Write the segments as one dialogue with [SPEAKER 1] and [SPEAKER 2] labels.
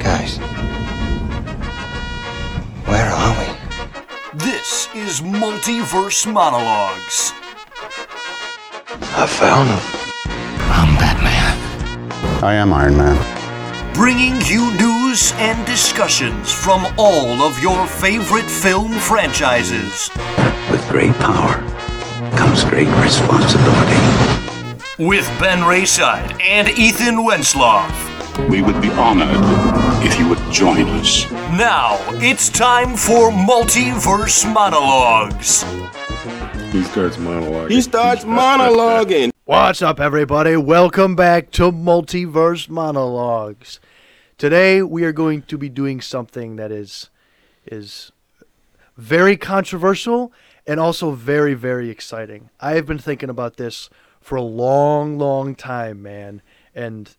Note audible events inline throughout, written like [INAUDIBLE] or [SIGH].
[SPEAKER 1] Guys, where are we?
[SPEAKER 2] This is Multiverse Monologues.
[SPEAKER 1] I found him. I'm Batman.
[SPEAKER 3] I am Iron Man.
[SPEAKER 2] Bringing you news and discussions from all of your favorite film franchises.
[SPEAKER 4] With great power comes great responsibility.
[SPEAKER 2] With Ben Rayside and Ethan Wenslav.
[SPEAKER 5] We would be honored if you would join us.
[SPEAKER 2] Now, it's time for Multiverse Monologues.
[SPEAKER 6] He starts monologuing.
[SPEAKER 7] He starts monologuing. [LAUGHS]
[SPEAKER 8] What's up, everybody? Welcome back to Multiverse Monologues. Today we are going to be doing something that is is very controversial and also very very exciting. I have been thinking about this for a long long time, man, and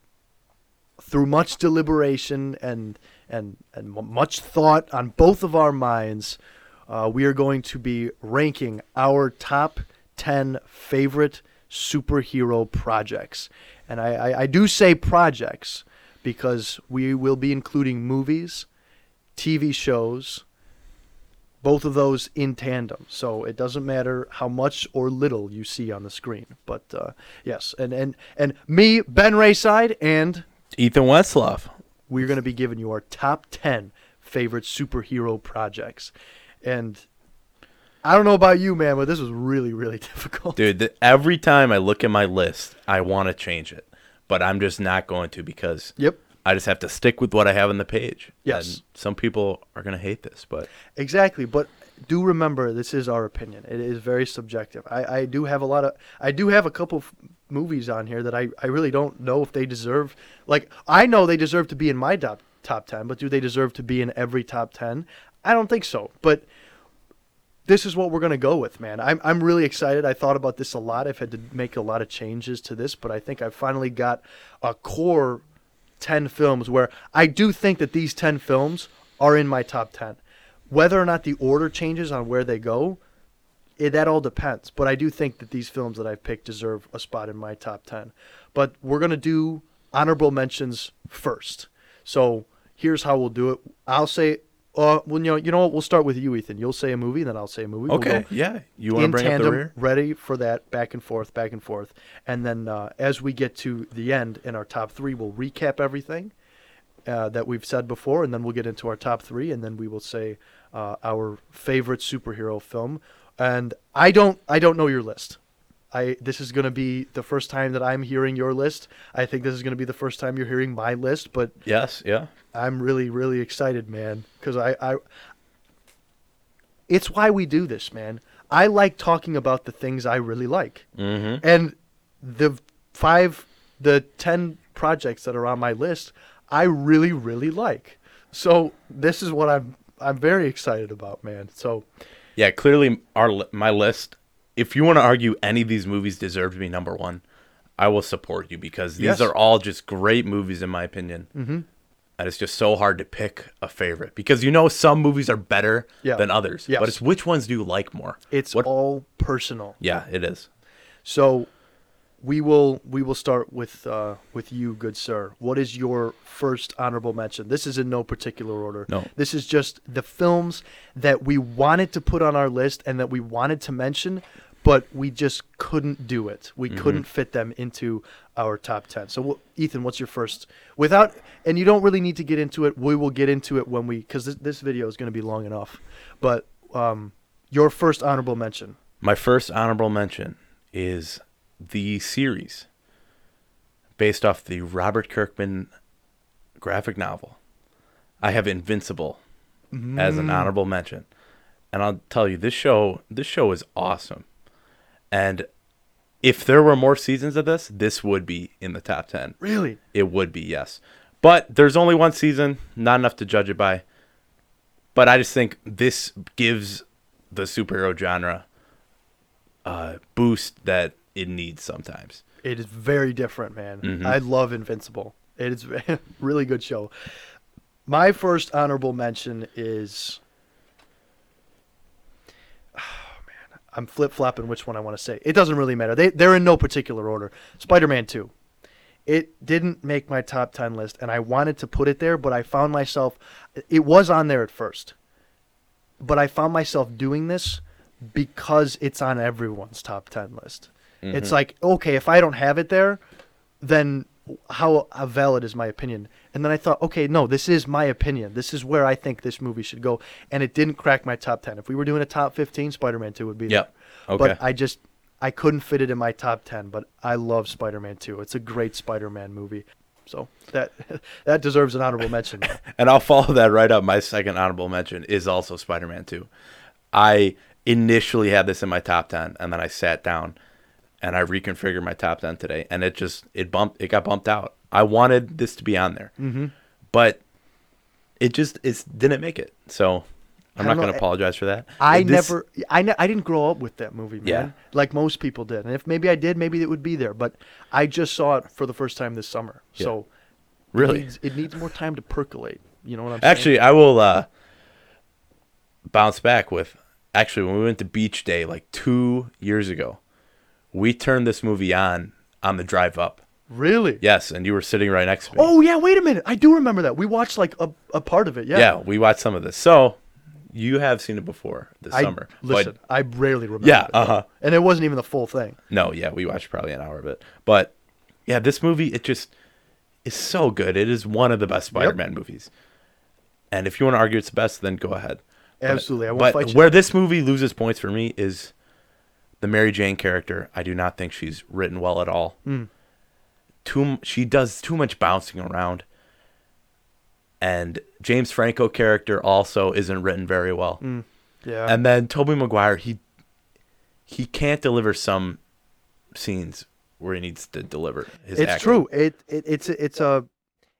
[SPEAKER 8] through much deliberation and and and much thought on both of our minds, uh, we are going to be ranking our top ten favorite superhero projects. And I, I, I do say projects because we will be including movies, TV shows, both of those in tandem. So it doesn't matter how much or little you see on the screen. But uh, yes, and, and, and me, Ben Rayside, and
[SPEAKER 9] Ethan Westloff.
[SPEAKER 8] we're going to be giving you our top 10 favorite superhero projects. And I don't know about you, man, but this was really, really [LAUGHS] difficult.
[SPEAKER 9] Dude, th- every time I look at my list, I want to change it, but I'm just not going to because
[SPEAKER 8] Yep.
[SPEAKER 9] I just have to stick with what I have on the page.
[SPEAKER 8] Yes.
[SPEAKER 9] And some people are going to hate this, but
[SPEAKER 8] Exactly, but do remember this is our opinion. It is very subjective. I, I do have a lot of I do have a couple movies on here that I, I really don't know if they deserve like I know they deserve to be in my top top 10, but do they deserve to be in every top 10? I don't think so. But this is what we're going to go with, man. I'm I'm really excited. I thought about this a lot. I've had to make a lot of changes to this, but I think I finally got a core 10 films where I do think that these 10 films are in my top 10. Whether or not the order changes on where they go, it, that all depends. But I do think that these films that I've picked deserve a spot in my top 10. But we're going to do honorable mentions first. So here's how we'll do it. I'll say, uh, well, you know, you know what? We'll start with you, Ethan. You'll say a movie, then I'll say a movie. We'll
[SPEAKER 9] okay, yeah. You want to
[SPEAKER 8] in
[SPEAKER 9] bring up
[SPEAKER 8] tandem,
[SPEAKER 9] the rear?
[SPEAKER 8] ready for that back and forth, back and forth, and then uh, as we get to the end in our top three, we'll recap everything uh, that we've said before, and then we'll get into our top three, and then we will say uh, our favorite superhero film. And I don't, I don't know your list. I this is going to be the first time that I'm hearing your list. I think this is going to be the first time you're hearing my list, but
[SPEAKER 9] Yes, yeah.
[SPEAKER 8] I'm really, really excited, man, because I, I, it's why we do this, man. I like talking about the things I really like,
[SPEAKER 9] Mm-hmm.
[SPEAKER 8] and the five, the ten projects that are on my list, I really, really like. So this is what I'm, I'm very excited about, man. So
[SPEAKER 9] Yeah, clearly our my list. If you want to argue any of these movies deserve to be number one, I will support you because these
[SPEAKER 8] Yes.
[SPEAKER 9] are all just great movies in my opinion. Mm-hmm. And it's just so hard to pick a favorite because you know some movies are better
[SPEAKER 8] Yeah.
[SPEAKER 9] than others.
[SPEAKER 8] Yes.
[SPEAKER 9] But it's which ones do you like more?
[SPEAKER 8] it's
[SPEAKER 9] What-
[SPEAKER 8] all personal.
[SPEAKER 9] Yeah, it is.
[SPEAKER 8] So we will we will start with uh, with you, good sir. What is your first honorable mention? This is in no particular order.
[SPEAKER 9] No.
[SPEAKER 8] This is just the films that we wanted to put on our list and that we wanted to mention, but we just couldn't do it. We
[SPEAKER 9] Mm-hmm.
[SPEAKER 8] couldn't fit them into our top ten. So, wh- Ethan, what's your first? Without and you don't really need to get into it. We will get into it when we because this, this video is going to be long enough. But um, your first honorable mention.
[SPEAKER 9] My first honorable mention is the series based off the Robert Kirkman graphic novel. I have Invincible as an mm. honorable mention. And I'll tell you this show this show is awesome. And if there were more seasons of this, this would be in the top 10.
[SPEAKER 8] Really?
[SPEAKER 9] It would be, yes. But there's only one season, not enough to judge it by. But I just think this gives the superhero genre a boost that it needs sometimes.
[SPEAKER 8] It is very different, man.
[SPEAKER 9] Mhm.
[SPEAKER 8] I love Invincible. It is [LAUGHS] a really good show. My first honorable mention is. [SIGHS] Oh man, I'm flip flopping which one I want to say. It doesn't really matter. They they're in no particular order. Spider-Man Two. it didn't make my top 10 list and I wanted to put it there, but I found myself it was on there at first. But I found myself doing this because it's on everyone's top 10 list. It's mm-hmm. like, okay, if I don't have it there, then how, how valid is my opinion? And then I thought, okay, no, this is my opinion. This is where I think this movie should go. And it didn't crack my top 10. If we were doing a top 15, Spider Man 2 would be
[SPEAKER 9] Yep.
[SPEAKER 8] there.
[SPEAKER 9] Okay.
[SPEAKER 8] But I just, I couldn't fit it in my top 10, but I love Spider Man 2. It's a great Spider Man movie. So that [LAUGHS] that deserves an honorable mention. [LAUGHS]
[SPEAKER 9] And I'll follow that right up. My second honorable mention is also Spider Man 2. I initially had this in my top 10, and then I sat down and I reconfigured my top 10 today, and it just, it bumped, it got bumped out. I wanted this to be on there, mm-hmm. but it just, it didn't make it. So I'm not going to apologize for that.
[SPEAKER 8] I
[SPEAKER 9] This-
[SPEAKER 8] never, I, ne- I didn't grow up with that movie, man.
[SPEAKER 9] Yeah.
[SPEAKER 8] Like most people did. And if maybe I did, maybe it would be there. But I just saw it for the first time this summer. So it
[SPEAKER 9] Really?
[SPEAKER 8] needs, it needs more time to percolate. You know what I'm saying?
[SPEAKER 9] Actually, I will uh, bounce back with actually when we went to Beach Day like two years ago, we turned this movie on on the drive up.
[SPEAKER 8] really?
[SPEAKER 9] Yes, and you were sitting right next to me.
[SPEAKER 8] Oh yeah, wait a minute. I do remember that. We watched like a, a part of it. Yeah.
[SPEAKER 9] yeah. we watched some of this. So you have seen it before this
[SPEAKER 8] I,
[SPEAKER 9] summer.
[SPEAKER 8] Listen,
[SPEAKER 9] But
[SPEAKER 8] I rarely remember.
[SPEAKER 9] Yeah, uh-huh.
[SPEAKER 8] And it wasn't even the full thing.
[SPEAKER 9] no, yeah, we watched probably an hour of it. But yeah, this movie it just is so good. It is one of the best Spider-Man movies. And if you want to argue it's the best, then go ahead. But-
[SPEAKER 8] Absolutely, I won't
[SPEAKER 9] but
[SPEAKER 8] fight you.
[SPEAKER 9] where this movie loses points for me is the Mary Jane character. I do not think she's written well at all.
[SPEAKER 8] Hmm.
[SPEAKER 9] Too she does too much bouncing around. And James Franco character also isn't written very well.
[SPEAKER 8] Hmm. Yeah.
[SPEAKER 9] And then Tobey Maguire, he he can't deliver some scenes where he needs to deliver his
[SPEAKER 8] it's
[SPEAKER 9] acting.
[SPEAKER 8] true. It, it it's a, it's a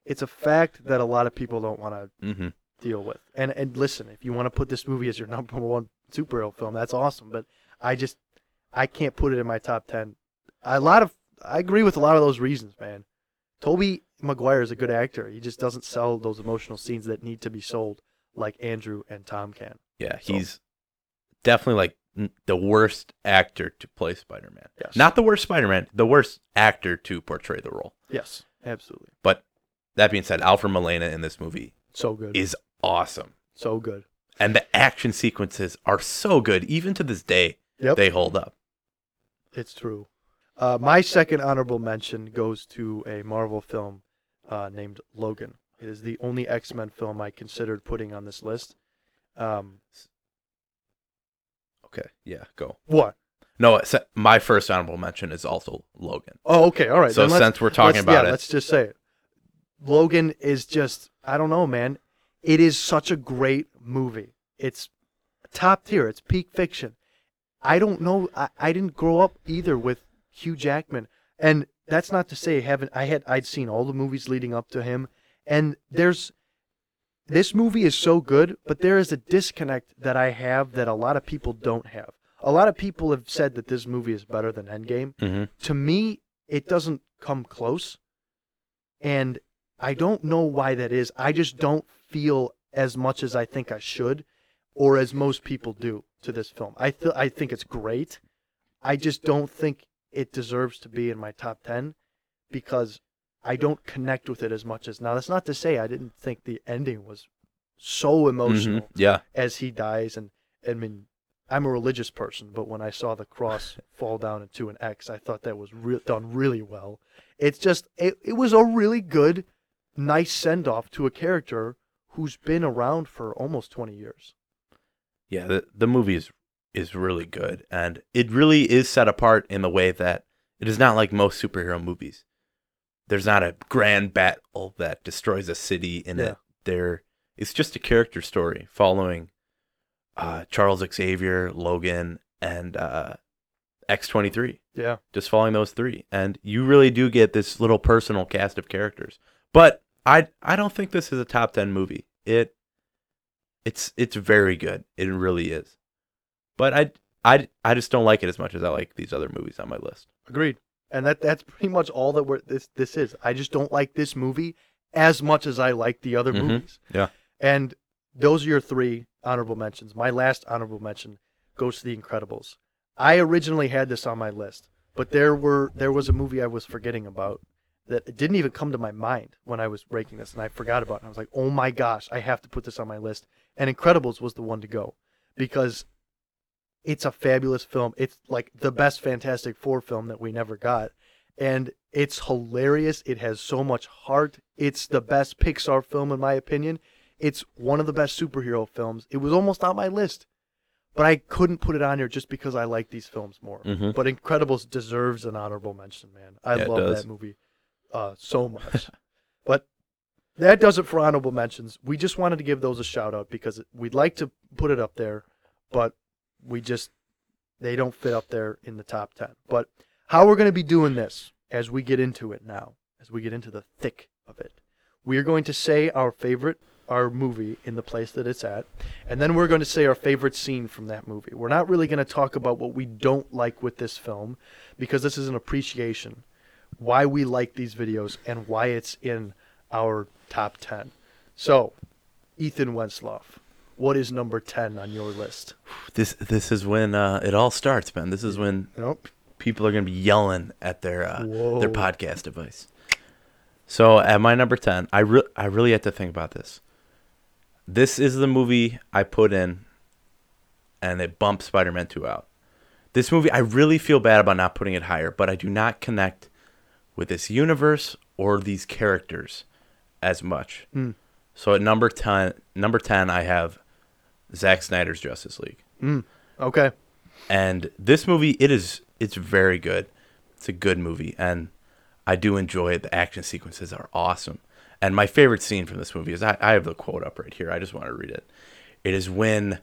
[SPEAKER 8] it's a fact that a lot of people don't want to
[SPEAKER 9] Mhm.
[SPEAKER 8] deal with. And and listen, if you want to put this movie as your [LAUGHS] number one superhero film, that's awesome. But I just I can't put it in my top ten. A lot of I agree with a lot of those reasons, man. Tobey Maguire is a good actor. He just doesn't sell those emotional scenes that need to be sold like Andrew and Tom can.
[SPEAKER 9] Yeah, he's definitely like the worst actor to play Spider-Man.
[SPEAKER 8] Yes.
[SPEAKER 9] Not the worst Spider-Man, the worst actor to portray the role.
[SPEAKER 8] Yes, absolutely.
[SPEAKER 9] But that being said, Alfred Molina in this movie
[SPEAKER 8] So good.
[SPEAKER 9] is awesome.
[SPEAKER 8] so good.
[SPEAKER 9] And the action sequences are so good. Even to this day,
[SPEAKER 8] Yep.
[SPEAKER 9] they hold up.
[SPEAKER 8] It's true. Uh, my second honorable mention goes to a Marvel film uh, named Logan. It is the only X Men film I considered putting on this list. Um,
[SPEAKER 9] Okay, yeah, go.
[SPEAKER 8] what?
[SPEAKER 9] No, it's, my first honorable mention is also Logan.
[SPEAKER 8] Oh, okay, all right.
[SPEAKER 9] So
[SPEAKER 8] then let's-
[SPEAKER 9] since we're talking
[SPEAKER 8] let's-
[SPEAKER 9] about
[SPEAKER 8] yeah,
[SPEAKER 9] it-
[SPEAKER 8] let's just say it. Logan is just I don't know, man. It is such a great movie. It's top tier. It's peak fiction. I don't know. I, I didn't grow up either with Hugh Jackman, and that's not to say I haven't. I had I'd seen all the movies leading up to him, and there's this movie is so good, but there is a disconnect that I have that a lot of people don't have. A lot of people have said that this movie is better than Endgame.
[SPEAKER 9] Mm-hmm.
[SPEAKER 8] To me, it doesn't come close. And I don't know why that is. I just don't feel as much as I think I should or as most people do to this film. I th- I think it's great. I just don't think it deserves to be in my top 10 because I don't connect with it as much as now. That's not to say I didn't think the ending was so emotional
[SPEAKER 9] Mm-hmm. Yeah,
[SPEAKER 8] as he dies and I mean I'm a religious person, but when I saw the cross [LAUGHS] fall down into an X, I thought that was re- done really well. It's just it, it was a really good nice send off to a character who's been around for almost 20 years.
[SPEAKER 9] Yeah. The the movie is is really good, and it really is set apart in the way that it is not like most superhero movies. There's not a grand battle that destroys a city in
[SPEAKER 8] Yeah.
[SPEAKER 9] it. There, it's just a character story following uh, Charles Xavier, Logan, and uh, X twenty three.
[SPEAKER 8] Yeah.
[SPEAKER 9] just following those three and you really do get this little personal cast of characters but i i don't think this is a top 10 movie it it's it's very good it really is but i i i just don't like it as much as i like these other movies on my list
[SPEAKER 8] Agreed. And that that's pretty much all that we're, this this is. I just don't like this movie as much as I like the other
[SPEAKER 9] Mhm.
[SPEAKER 8] movies.
[SPEAKER 9] yeah
[SPEAKER 8] And those are your three honorable mentions. My last honorable mention goes to The Incredibles. I originally had this on my list, but there were there was a movie I was forgetting about, that didn't even come to my mind when I was ranking this, and I forgot about it. I was like, oh my gosh, I have to put this on my list. And Incredibles was the one to go because it's a fabulous film. It's like the best Fantastic Four film that we never got. And it's hilarious. It has so much heart. It's the best Pixar film, in my opinion. It's one of the best superhero films. It was almost on my list, but I couldn't put it on here just because I like these films more.
[SPEAKER 9] Mhm.
[SPEAKER 8] But Incredibles deserves an honorable mention, man. I
[SPEAKER 9] Yeah,
[SPEAKER 8] love that movie uh, so much. [LAUGHS] but that does it for honorable mentions. We just wanted to give those a shout out because we'd like to put it up there, but we just they don't fit up there in the top 10. But how we're going to be doing this as we get into it now, as we get into the thick of it. We are going to say our favorite our movie in the place that it's at, and then we're going to say our favorite scene from that movie. We're not really going to talk about what we don't like with this film because this is an appreciation why we like these videos and why it's in our top 10. So, Ethan Wensloff, what is number 10 on your list?
[SPEAKER 9] This this is when uh, it all starts, man. This is when
[SPEAKER 8] Nope.
[SPEAKER 9] people are gonna be yelling at their uh, their podcast device. So at my number ten, I re- I really had to think about this. This is the movie I put in, and it bumped Spider Man Two out. This movie, I really feel bad about not putting it higher, but I do not connect with this universe or these characters as much.
[SPEAKER 8] Hmm.
[SPEAKER 9] So at number ten, number ten, I have Zack Snyder's Justice League.
[SPEAKER 8] Okay.
[SPEAKER 9] And this movie, it is it's very good. It's a good movie, and I do enjoy it. The action sequences are awesome. And my favorite scene from this movie is I, I have the quote up right here. I just want to read it. It is when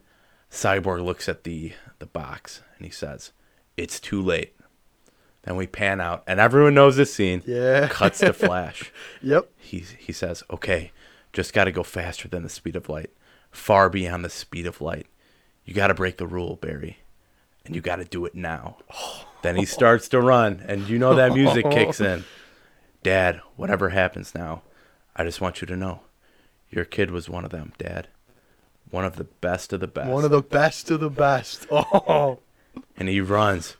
[SPEAKER 9] Cyborg looks at the the box and he says, "It's too late." Then we pan out, and everyone knows this scene.
[SPEAKER 8] Yeah.
[SPEAKER 9] Cuts to Flash. [LAUGHS]
[SPEAKER 8] Yep.
[SPEAKER 9] he he says, "Okay, just got to go faster than the speed of light, far beyond the speed of light. You got to break the rule, Barry, and you got to do it now." [SIGHS] then he starts to run, and you know that music kicks in. [LAUGHS] Dad, whatever happens now, I just want you to know, your kid was one of them, Dad. One of the best of the best.
[SPEAKER 8] One of the best of the best. [LAUGHS] Oh.
[SPEAKER 9] and he runs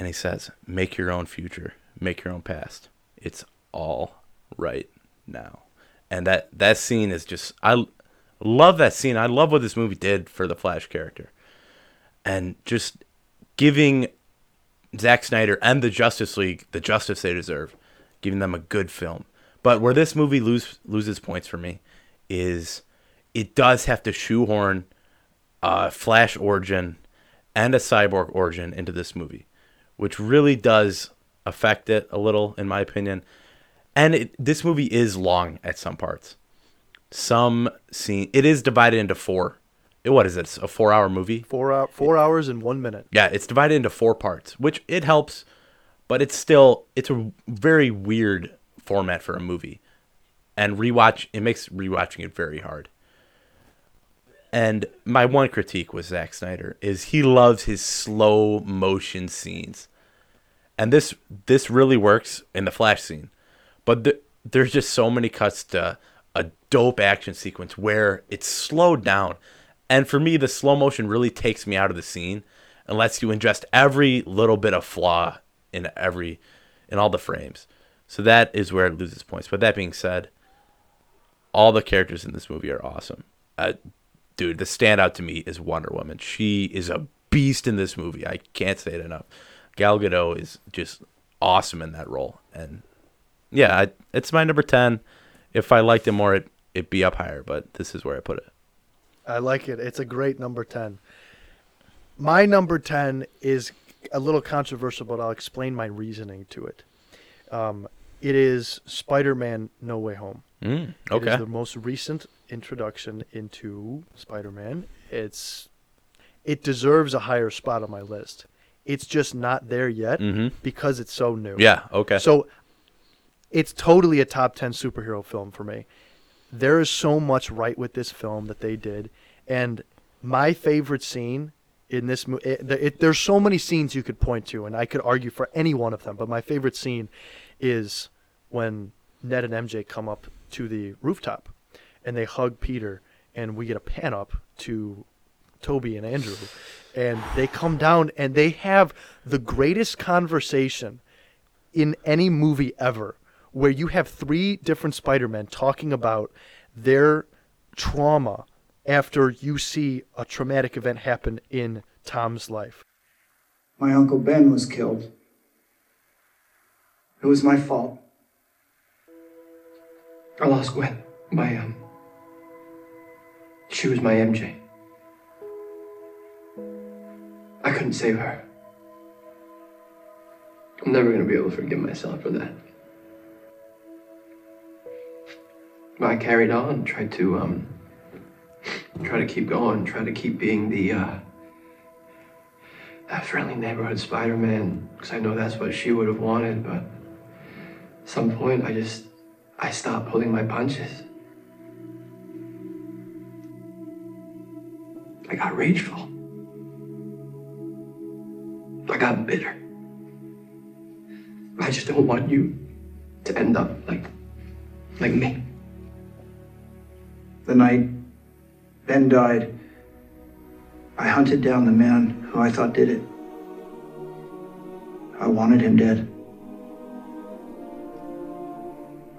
[SPEAKER 9] and he says make your own future. Make your own past. It's all right now. And that that scene is just I love that scene. I love what this movie did for the flash character. And just giving Zack Snyder and the Justice League the justice they deserve, giving them a good film. But where this movie lose, loses points for me is it does have to shoehorn a Flash origin and a Cyborg origin into this movie, which really does affect it a little, in my opinion. And it, this movie is long at some parts. Some scene it is divided into four. It, What is it? A four-hour movie?
[SPEAKER 8] Four, hour, four hours and one minute.
[SPEAKER 9] Yeah, it's divided into four parts, which it helps, but it's still it's a very weird format for a movie. And rewatch it makes rewatching it very hard. And my one critique with Zack Snyder is he loves his slow motion scenes. And this this really works in the flash scene. But th- there's just so many cuts to a dope action sequence where it's slowed down. And for me, the slow motion really takes me out of the scene and lets you ingest every little bit of flaw in every in all the frames. So that is where it loses points. But that being said, all the characters in this movie are awesome. Uh, dude, the standout to me is Wonder Woman. She is a beast in this movie. I can't say it enough. Gal Gadot is just awesome in that role, and yeah, I, it's my number ten. If I liked it more, it it'd be up higher, but this is where I put it.
[SPEAKER 8] I like it. It's a great number 10. My number 10 is a little controversial, but I'll explain my reasoning to it. Um, it is Spider Man No Way Home.
[SPEAKER 9] Mm, okay.
[SPEAKER 8] is the most recent introduction into Spider Man. It's it deserves a higher spot on my list. It's just not there yet
[SPEAKER 9] Mhm.
[SPEAKER 8] because it's so new.
[SPEAKER 9] Yeah. Okay.
[SPEAKER 8] So it's totally a top 10 superhero film for me. There is so much right with this film that they did. And my favorite scene in this movie, there's so many scenes you could point to, and I could argue for any one of them. But my favorite scene is when Ned and MJ come up to the rooftop and they hug Peter, and we get a pan up to Tobey and Andrew, and they come down and they have the greatest conversation in any movie ever where you have three different Spider-Men talking about their trauma after you see a traumatic event happen in Tom's life.
[SPEAKER 10] My Uncle Ben was killed. It was my fault. I lost Gwen. My, um. She was my MJ. I couldn't save her. I'm never gonna be able to forgive myself for that. But I carried on, tried to, um. Try to keep going, try to keep being the, uh. That friendly neighborhood Spider Man, because I know that's what she would have wanted, but. At some point, I just. I stopped pulling my punches. I got rageful. I got bitter. I just don't want you to end up like like me. The night Ben died, I hunted down the man who I thought did it. I wanted him dead.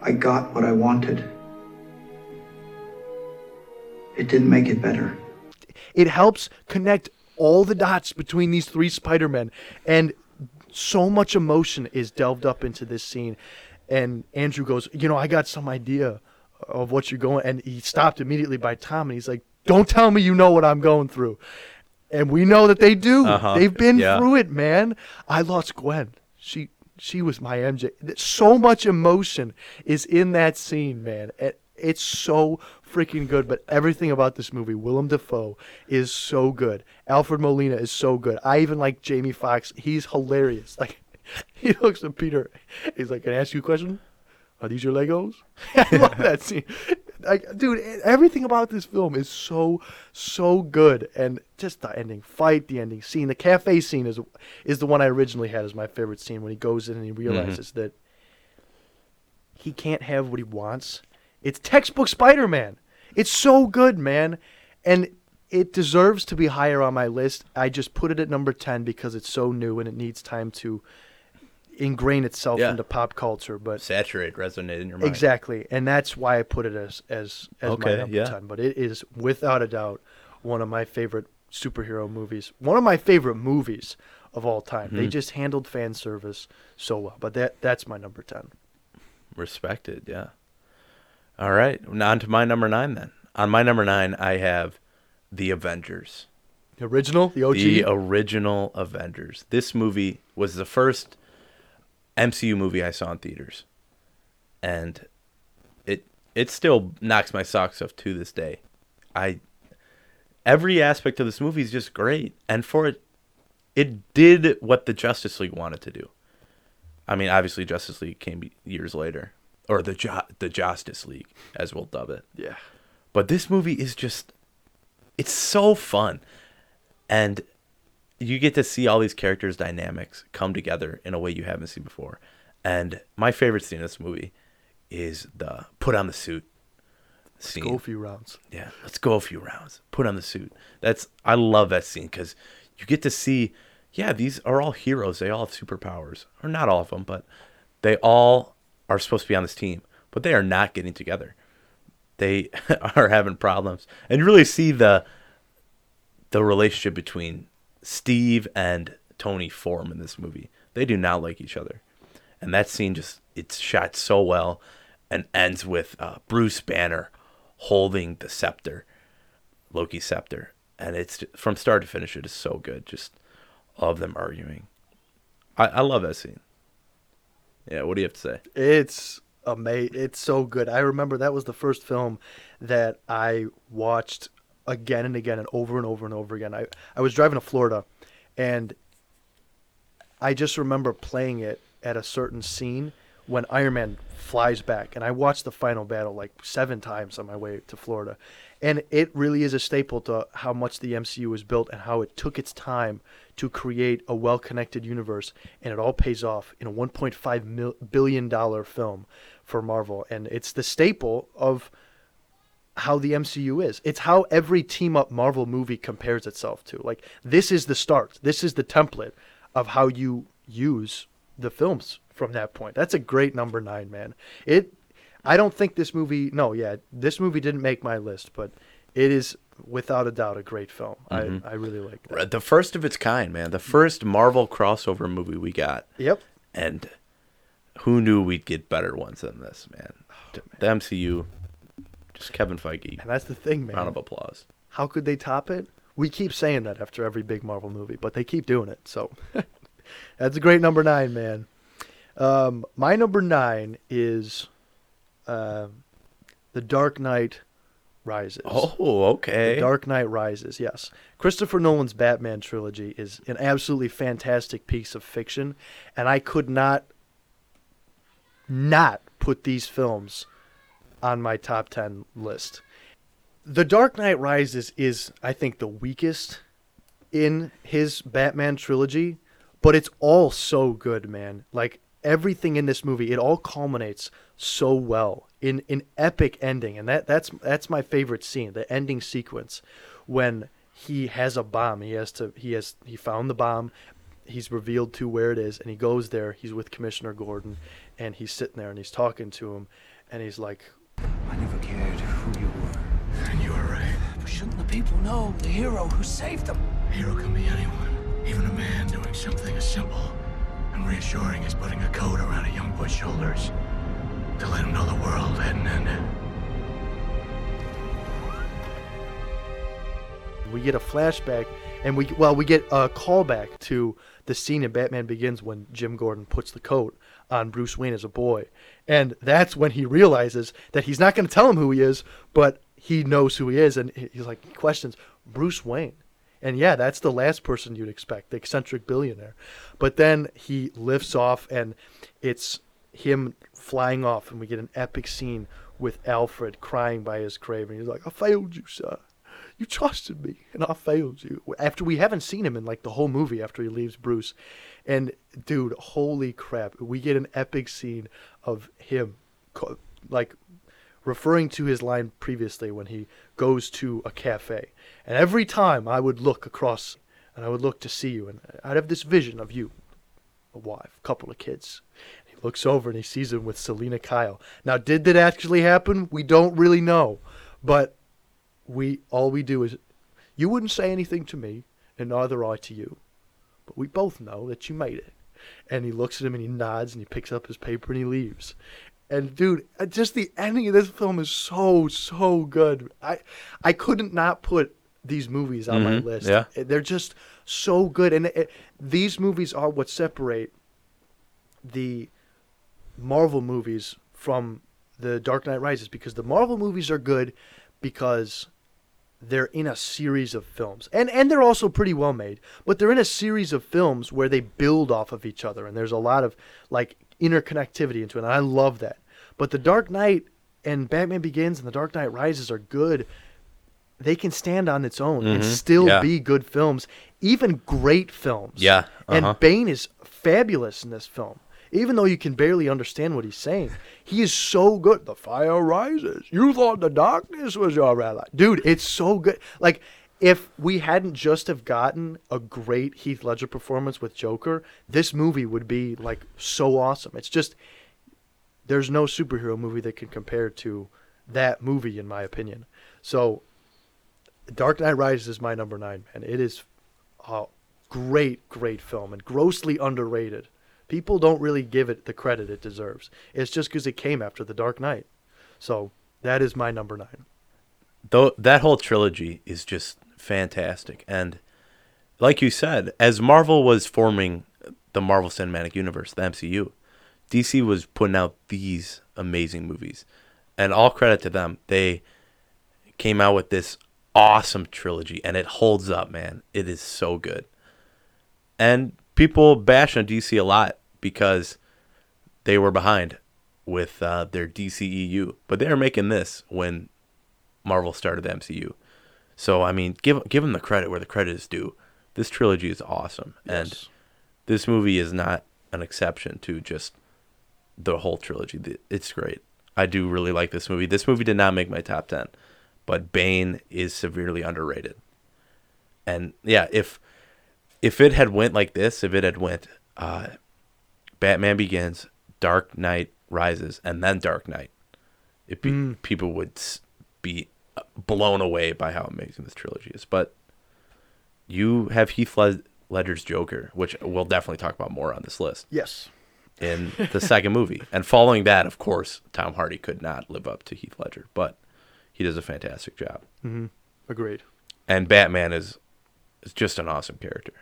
[SPEAKER 10] I got what I wanted. It didn't make it better.
[SPEAKER 8] It helps connect all the dots between these three Spider-Men and so much emotion is delved up into this scene and Andrew goes, "You know, I got some idea of what you're going." And he stopped immediately by Tom and he's like, "Don't tell me you know what I'm going through." And we know that they do.
[SPEAKER 9] Uh-huh.
[SPEAKER 8] They've been
[SPEAKER 9] Yeah.
[SPEAKER 8] through it, man. I lost Gwen. She she was my MJ. So much emotion is in that scene, man. It, it's so freaking good. But everything about this movie, Willem Dafoe is so good. Alfred Molina is so good. I even like Jamie Foxx. He's hilarious. Like [LAUGHS] he looks at Peter. He's like, "Can I ask you a question? Are these your Legos?" [LAUGHS] I love that scene. Like, dude, everything about this film is so so good, and just the ending fight, the ending scene, the cafe scene is is the one I originally had as my favorite scene when he goes in and he mm-hmm. realizes that he can't have what he wants. It's textbook Spider-Man. It's so good, man, and it deserves to be higher on my list. I just put it at number ten because it's so new and it needs time to ingrain itself
[SPEAKER 9] Yeah.
[SPEAKER 8] into pop culture. But
[SPEAKER 9] Saturate, resonate in your mind.
[SPEAKER 8] Exactly, and that's why I put it as as as my number
[SPEAKER 9] yeah.
[SPEAKER 8] ten. But it is without a doubt one of my favorite superhero movies. One of my favorite movies of all time. They
[SPEAKER 9] Mhm.
[SPEAKER 8] just handled fan service so well. But that that's my number ten.
[SPEAKER 9] Respected, yeah. All right, on to my number nine then. On my number nine, I have the Avengers.
[SPEAKER 8] The original, the OG.
[SPEAKER 9] The original Avengers. This movie was the first MCU movie I saw in theaters, and it it still knocks my socks off to this day. I every aspect of this movie is just great, and for it, it did what the Justice League wanted to do. I mean, obviously, Justice League came years later, or the jo- the Justice League, as we'll dub it.
[SPEAKER 8] Yeah.
[SPEAKER 9] But this movie is just, it's so fun, and you get to see all these characters' dynamics come together in a way you haven't seen before. And my favorite scene in this movie is the put on the suit scene.
[SPEAKER 8] Let's go a few rounds.
[SPEAKER 9] Yeah, let's go a few rounds. Put on the suit. That's I love that scene because you get to see, yeah, these are all heroes. They all have superpowers, or not all of them, but they all are supposed to be on this team, but they are not getting together. They [LAUGHS] are having problems, and you really see the the relationship between Steve and Tony form in this movie. They do not like each other, and that scene just it's shot so well, and ends with uh, Bruce Banner holding the scepter, Loki scepter, and it's from start to finish. It is so good. Just all of them arguing. I, I love that scene. Yeah, what do you have to say?
[SPEAKER 8] It's amazing. It's so good. I remember that was the first film that I watched again and again and over and over and over again. I, I was driving to Florida and I just remember playing it at a certain scene when Iron Man flies back. And I watched the final battle like seven times on my way to Florida. And it really is a staple to how much the MCU was built and how it took its time to create a well connected universe. And it all pays off in a $1.5 mil- billion dollar film for Marvel. And it's the staple of how the MCU is. It's how every team up Marvel movie compares itself to. Like this is the start. This is the template of how you use the films from that point. That's a great number nine, man. It. I don't think this movie. No, yeah, this movie didn't make my list, but it is without a doubt a great film.
[SPEAKER 9] Mhm.
[SPEAKER 8] I I really like that.
[SPEAKER 9] The first of its kind, man. The first Marvel crossover movie we got.
[SPEAKER 8] Yep.
[SPEAKER 9] And who knew we'd get better ones than this, man? the MCU, just Kevin Feige.
[SPEAKER 8] And that's the thing, man.
[SPEAKER 9] Round of applause.
[SPEAKER 8] How could they top it? We keep saying that after every big Marvel movie, but they keep doing it. So [LAUGHS] that's a great number nine, man. Um, my number nine is uh, The Dark Knight Rises.
[SPEAKER 9] Oh, okay.
[SPEAKER 8] The Dark Knight Rises, yes. Christopher Nolan's Batman trilogy is an absolutely fantastic piece of fiction, and I could not not put these films on my top 10 list. The Dark Knight Rises is, I think, the weakest in his Batman trilogy, but it's all so good, man. Like everything in this movie, it all culminates so well in an epic ending, and that that's that's my favorite scene, the ending sequence when he has a bomb. He has to he has he found the bomb. He's revealed to where it is, and he goes there. He's with Commissioner Gordon, and he's sitting there and he's talking to him, and he's like,
[SPEAKER 1] I never cared who you were.
[SPEAKER 11] And you were right.
[SPEAKER 1] But shouldn't the people know the hero who saved them?
[SPEAKER 11] A hero can be anyone, even a man doing something as simple and reassuring as putting a coat around a young boy's shoulders to let him know the world hadn't ended.
[SPEAKER 8] we get a flashback and we well we get a callback to the scene in Batman Begins when Jim Gordon puts the coat on Bruce Wayne as a boy. And that's when he realizes that he's not going to tell him who he is, but he knows who he is and he's like he questions Bruce Wayne. And yeah, that's the last person you'd expect, the eccentric billionaire. But then he lifts off and it's him flying off and we get an epic scene with Alfred crying by his grave and he's like, I failed you, sir you trusted me and I failed you. After we haven't seen him in like the whole movie after he leaves Bruce. And dude, holy crap. We get an epic scene of him like referring to his line previously when he goes to a cafe. And every time I would look across and I would look to see you and I'd have this vision of you, a wife, couple of kids. He looks over and he sees him with Selina Kyle. Now, did that actually happen? We don't really know. But we all we do is you wouldn't say anything to me and neither I to you but we both know that you made it and he looks at him and he nods and he picks up his paper and he leaves and dude uh, just the ending of this film is so so good i i couldn't not put these movies on my
[SPEAKER 9] Mhm,
[SPEAKER 8] list
[SPEAKER 9] yeah.
[SPEAKER 8] they're just so good and it, these movies are what separate the Marvel movies from the Dark Knight Rises because the Marvel movies are good because they're in a series of films. And and they're also pretty well made, but they're in a series of films where they build off of each other and there's a lot of like interconnectivity into it. And I love that. But the Dark Knight and Batman Begins and the Dark Knight Rises are good. They can stand on its own and
[SPEAKER 9] Mhm,
[SPEAKER 8] still
[SPEAKER 9] yeah.
[SPEAKER 8] be good films, even great films.
[SPEAKER 9] Yeah, uh-huh.
[SPEAKER 8] And Bane is fabulous in this film. Even though you can barely understand what he's saying, he is so good. The fire rises. You thought the darkness was your ally. Dude, it's so good. Like, if we hadn't just have gotten a great Heath Ledger performance with Joker, this movie would be like so awesome. It's just there's no superhero movie that can compare to that movie in my opinion. So Dark Knight Rises is my number nine, man. It is a great, great film and grossly underrated. People don't really give it the credit it deserves. It's just because it came after The Dark Knight. So that is my number nine.
[SPEAKER 9] Though that whole trilogy is just fantastic, and like you said, as Marvel was forming the Marvel Cinematic Universe, the MCU, DC was putting out these amazing movies, and all credit to them. They came out with this awesome trilogy, and it holds up, man. It is so good, and people bash on DC a lot because they were behind with uh, their DCEU, but they were making this when Marvel started the MCU. So I mean, give give them the credit where the credit is due. This trilogy is awesome, and this movie is not an exception to just the whole trilogy. It's great. I do really like this movie. This movie did not make my top ten, but Bane is severely underrated. And yeah, if if it had went like this, if it had went uh, Batman Begins, Dark Knight Rises, and then Dark Knight, it be,
[SPEAKER 8] Mm.
[SPEAKER 9] people would be blown away by how amazing this trilogy is. But you have Heath Led- Ledger's Joker, which we'll definitely talk about more on this list
[SPEAKER 8] Yes.
[SPEAKER 9] In the second movie. And following that, of course, Tom Hardy could not live up to Heath Ledger, but he does a fantastic job.
[SPEAKER 8] hmm Agreed.
[SPEAKER 9] And Batman is is just an awesome character.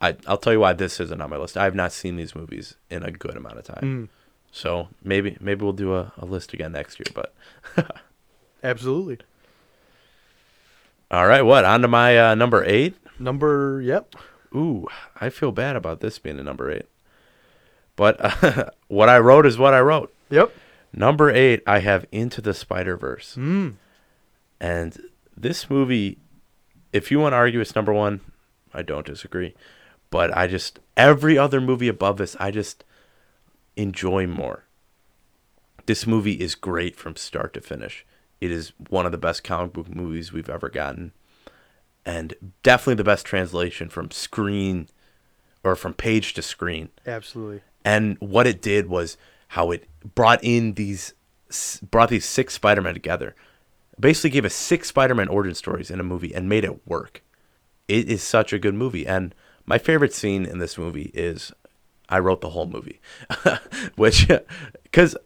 [SPEAKER 9] I I'll tell you why this isn't on my list. I have not seen these movies in a good amount of time.
[SPEAKER 8] Mm.
[SPEAKER 9] So maybe maybe we'll do a, a list again next year. But [LAUGHS]
[SPEAKER 8] Absolutely.
[SPEAKER 9] all right, what on to my uh, number eight?
[SPEAKER 8] Number. Yep.
[SPEAKER 9] Ooh, I feel bad about this being a number eight. But uh, [LAUGHS] what I wrote is what I wrote.
[SPEAKER 8] Yep.
[SPEAKER 9] Number eight, I have Into the Spider Verse.
[SPEAKER 8] Mm.
[SPEAKER 9] And this movie, if you want to argue it's number one, I don't disagree. But I just, every other movie above this, I just enjoy more. This movie is great from start to finish. It is one of the best comic book movies we've ever gotten. And definitely the best translation from screen or from page to screen.
[SPEAKER 8] Absolutely.
[SPEAKER 9] And what it did was how it brought in these brought these six Spider-Man together. Basically gave us six Spider-Man origin stories in a movie and made it work. It is such a good movie and my favorite scene in this movie is I wrote the whole movie. [LAUGHS] Which cuz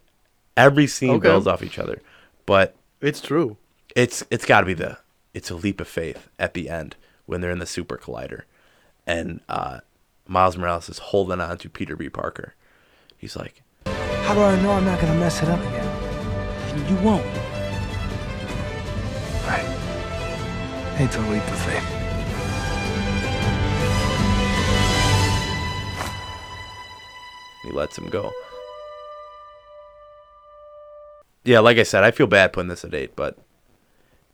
[SPEAKER 9] every scene
[SPEAKER 8] Okay.
[SPEAKER 9] builds off each other. But
[SPEAKER 8] It's true.
[SPEAKER 9] it's it's got to be the it's a leap of faith at the end when they're in the super collider and uh Miles Morales is holding on to Peter B. Parker. He's like,
[SPEAKER 1] How do I know I'm not gonna mess it up again? You won't. Right. Hate to leap of faith.
[SPEAKER 9] he lets him go. Yeah, like I said, I feel bad putting this at eight, but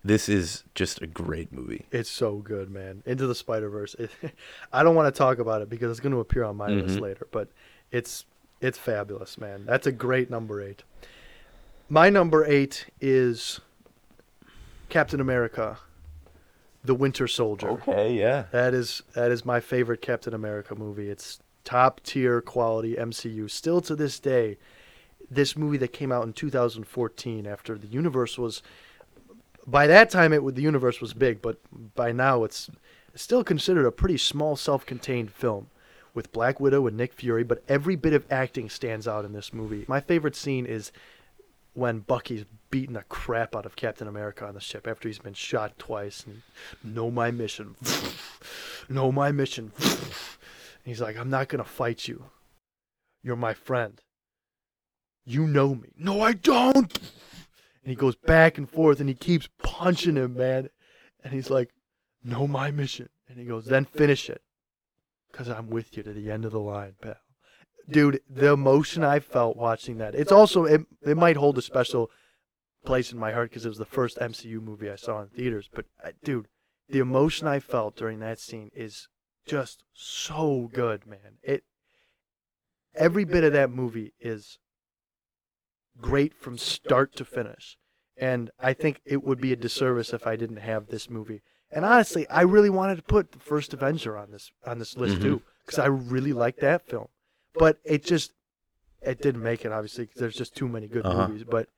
[SPEAKER 9] this is just a great movie.
[SPEAKER 8] It's so good, man. Into the Spider Verse. [LAUGHS] I don't want to talk about it because it's going to appear on my list
[SPEAKER 9] Mhm.
[SPEAKER 8] later, but it's it's fabulous, man. That's a great number eight. My number eight is Captain America, the Winter Soldier.
[SPEAKER 9] Okay, yeah.
[SPEAKER 8] That is that is my favorite Captain America movie. It's top tier quality MCU. Still to this day, this movie that came out in 2014 after the universe was by that time it the universe was big, but by now it's still considered a pretty small self-contained film with Black Widow and Nick Fury, but every bit of acting stands out in this movie. My favorite scene is when Bucky's beating the crap out of Captain America on the ship after he's been shot twice and know my mission. [LAUGHS] know my mission. [LAUGHS] He's like, I'm not gonna fight you. You're my friend. You know me. No, I don't. And he goes back and forth and he keeps punching him, man. And he's like, Know my mission. And he goes, Then finish it. Because I'm with you to the end of the line, pal. Dude, the emotion I felt watching that. It's also, it, it might hold a special place in my heart because it was the first MCU movie I saw in theaters. But, uh, dude, the emotion I felt during that scene is just so good, man. It every bit of that movie is great from start to finish. And I think it would be a disservice if I didn't have this movie. And honestly, I really wanted to put the first Avenger on this on this list
[SPEAKER 9] Mhm.
[SPEAKER 8] too because I really like that film. But it just it didn't make it obviously, because there's just too many good
[SPEAKER 9] Uh-huh.
[SPEAKER 8] movies, but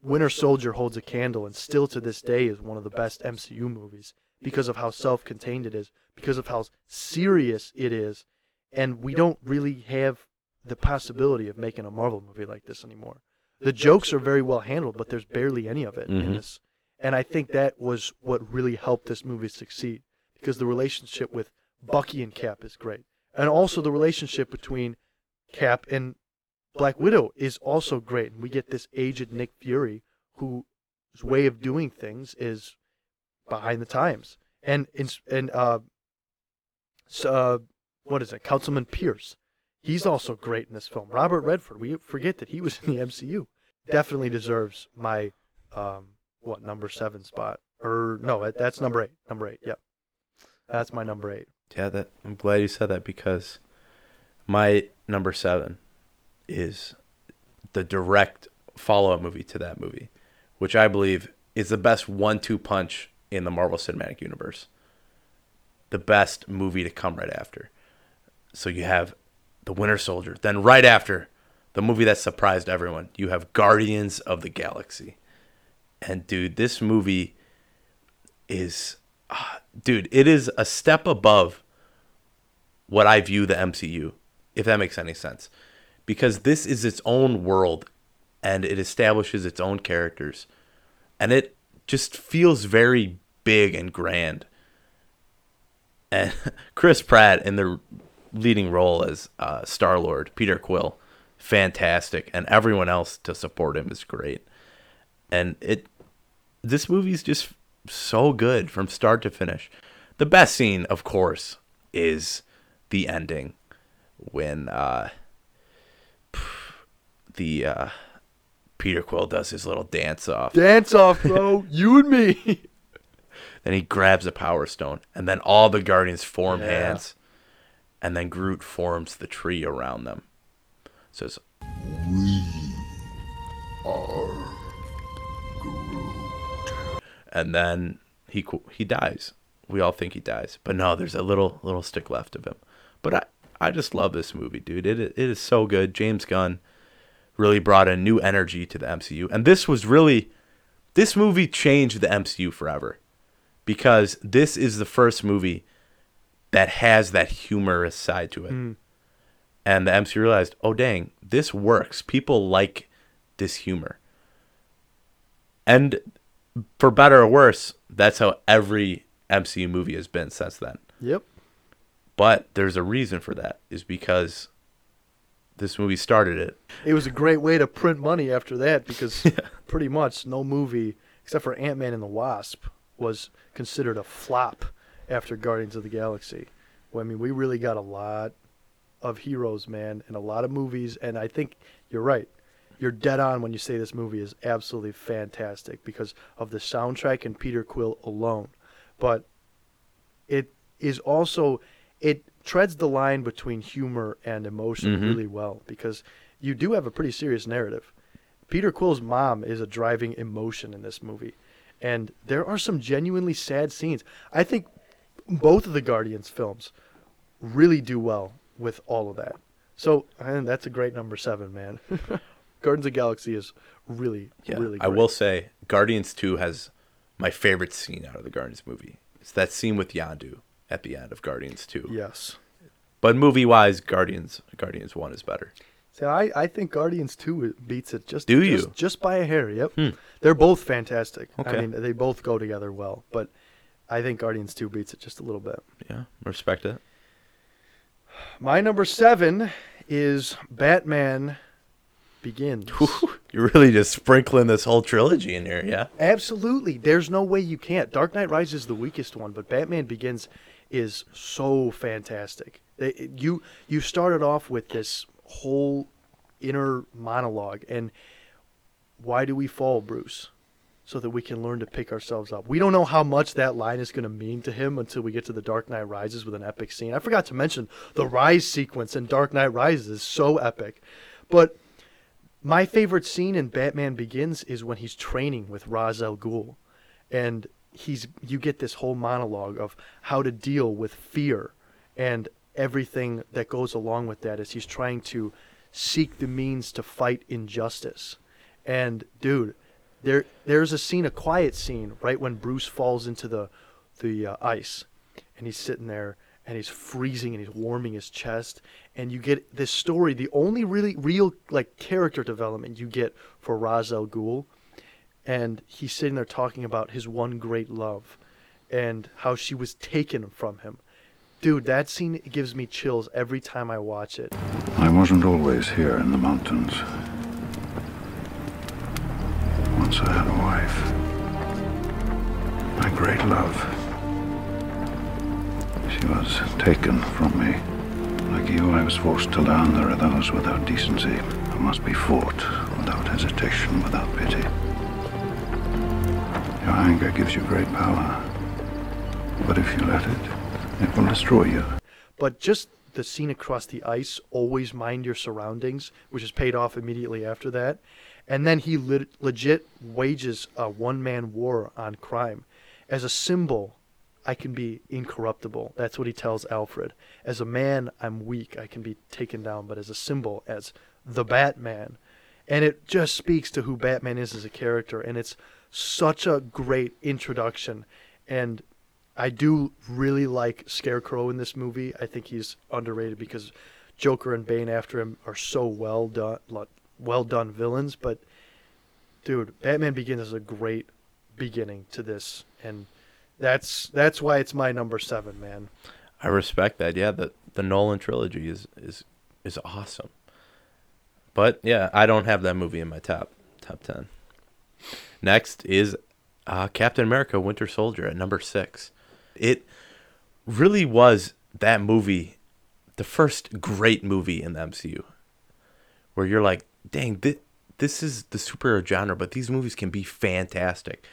[SPEAKER 8] Winter Soldier holds a candle and still to this day is one of the best MCU movies because of how self-contained it is, because of how serious it is, and we don't really have the possibility of making a Marvel movie like this anymore. The jokes are very well handled, but there's barely any of it in
[SPEAKER 9] Mhm.
[SPEAKER 8] this. And I think that was what really helped this movie succeed because the relationship with Bucky and Cap is great. And also the relationship between Cap and Black Widow is also great. And we get this aged Nick Fury whose way of doing things is behind the times. And and uh, uh, what is it? Councilman Pierce. He's also great in this film. Robert Redford. We forget that he was in the MCU. Definitely deserves my um, what number seven spot or no? That's number eight. Number eight. Yep. That's my number eight.
[SPEAKER 9] Yeah, that I'm glad you said that because my number seven is the direct follow up movie to that movie, which I believe is the best one two punch in the Marvel Cinematic Universe. The best movie to come right after. So you have The Winter Soldier. Then right after, the movie that surprised everyone, you have Guardians of the Galaxy. And dude, this movie is ah, dude, it is a step above what I view the MCU, if that makes any sense. Because this is its own world and it establishes its own characters. And it just feels very big and grand. And [LAUGHS] Chris Pratt in the leading role as uh, Star Lord, Peter Quill, fantastic, and everyone else to support him is great. And it, this movie's just so good from start to finish. The best scene, of course, is the ending when uh, the uh, Peter Quill does his little dance off.
[SPEAKER 8] Dance off, bro. [LAUGHS] you and me.
[SPEAKER 9] Then he grabs a power stone, and then all the guardians form
[SPEAKER 8] Yeah.
[SPEAKER 9] hands, and then Groot forms the tree around them. Says, We are Groot. and then he he dies. We all think he dies, but no, there's a little little stick left of him. But I I just love this movie, dude. It it is so good. James Gunn really brought a new energy to the MCU, and this was really this movie changed the MCU forever because this is the first movie that has that humorous side to it.
[SPEAKER 8] Mm.
[SPEAKER 9] And the MCU realized, oh dang, this works. People like this humor. And for better or worse, that's how every MCU movie has been since then.
[SPEAKER 8] Yep.
[SPEAKER 9] But there's a reason for that, is because this movie started it.
[SPEAKER 8] It was a great way to print money after that because [LAUGHS] pretty much no movie except for Ant Man and the Wasp was considered a flop after Guardians of the Galaxy. Well, I mean, we really got a lot of heroes, man, and a lot of movies. And I think you're right. You're dead on when you say this movie is absolutely fantastic because of the soundtrack and Peter Quill alone. But it is also it treads the line between humor and emotion
[SPEAKER 9] Mhm.
[SPEAKER 8] really well because you do have a pretty serious narrative. Peter Quill's mom is a driving emotion in this movie, and there are some genuinely sad scenes. I think both of the Guardians films really do well with all of that. So, and that's a great number seven, man. [LAUGHS] Guardians of the Galaxy is really,
[SPEAKER 9] Yeah,
[SPEAKER 8] really.
[SPEAKER 9] I will say Guardians 2 has my favorite scene out of the Guardians movie. It's that scene with Yondu at the end of Guardians 2.
[SPEAKER 8] Yes.
[SPEAKER 9] But movie-wise, Guardians Guardians 1 is better.
[SPEAKER 8] See, I, I think Guardians 2 beats it just
[SPEAKER 9] Do
[SPEAKER 8] just,
[SPEAKER 9] you?
[SPEAKER 8] just by a hair. Yep.
[SPEAKER 9] Hmm.
[SPEAKER 8] They're both fantastic. I
[SPEAKER 9] Okay.
[SPEAKER 8] mean, they both go together well, but I think Guardians 2 beats it just a little bit.
[SPEAKER 9] Yeah, respect it.
[SPEAKER 8] My number 7 is Batman Begins. [LAUGHS]
[SPEAKER 9] You're really just sprinkling this whole trilogy in here, yeah?
[SPEAKER 8] Absolutely. There's no way you can't. Dark Knight Rises is the weakest one, but Batman Begins is so fantastic. They, you you started off with this whole inner monologue and why do we fall, Bruce? So that we can learn to pick ourselves up. We don't know how much that line is going to mean to him until we get to the Dark Knight Rises with an epic scene. I forgot to mention the rise sequence in Dark Knight Rises is so epic. But my favorite scene in Batman Begins is when he's training with Ra's al Ghul, and he's you get this whole monologue of how to deal with fear and everything that goes along with that as he's trying to seek the means to fight injustice. And dude, there there's a scene, a quiet scene, right when Bruce falls into the the uh, ice, and he's sitting there and he's freezing and he's warming his chest, and you get this story. The only really real like character development you get for Ra's al Ghul, and he's sitting there talking about his one great love, and how she was taken from him. Dude, that scene gives me chills every time I watch it.
[SPEAKER 12] I wasn't always here in the mountains. Once I had a wife. My great love. She was taken from me. Like you, I was forced to learn there are those without decency who must be fought without hesitation, without pity. Your anger gives you great power. But if you let it, it will destroy you.
[SPEAKER 8] But just the scene across the ice, always mind your surroundings, which is paid off immediately after that. And then he lit legit wages a one man war on crime as a symbol I can be incorruptible. That's what he tells Alfred. As a man, I'm weak. I can be taken down, but as a symbol, as the Batman. And it just speaks to who Batman is as a character. And it's such a great introduction. And I do really like Scarecrow in this movie. I think he's underrated because Joker and Bane after him are so well done, well done villains. But dude, Batman Begins is a great beginning to this, and that's that's why it's my number seven, man.
[SPEAKER 9] I respect that. Yeah, the the Nolan trilogy is is is awesome. But yeah, I don't have that movie in my top top ten. Next is uh, Captain America: Winter Soldier at number six. It really was that movie, the first great movie in the MCU, where you're like, dang, this, this is the superhero genre, but these movies can be fantastic.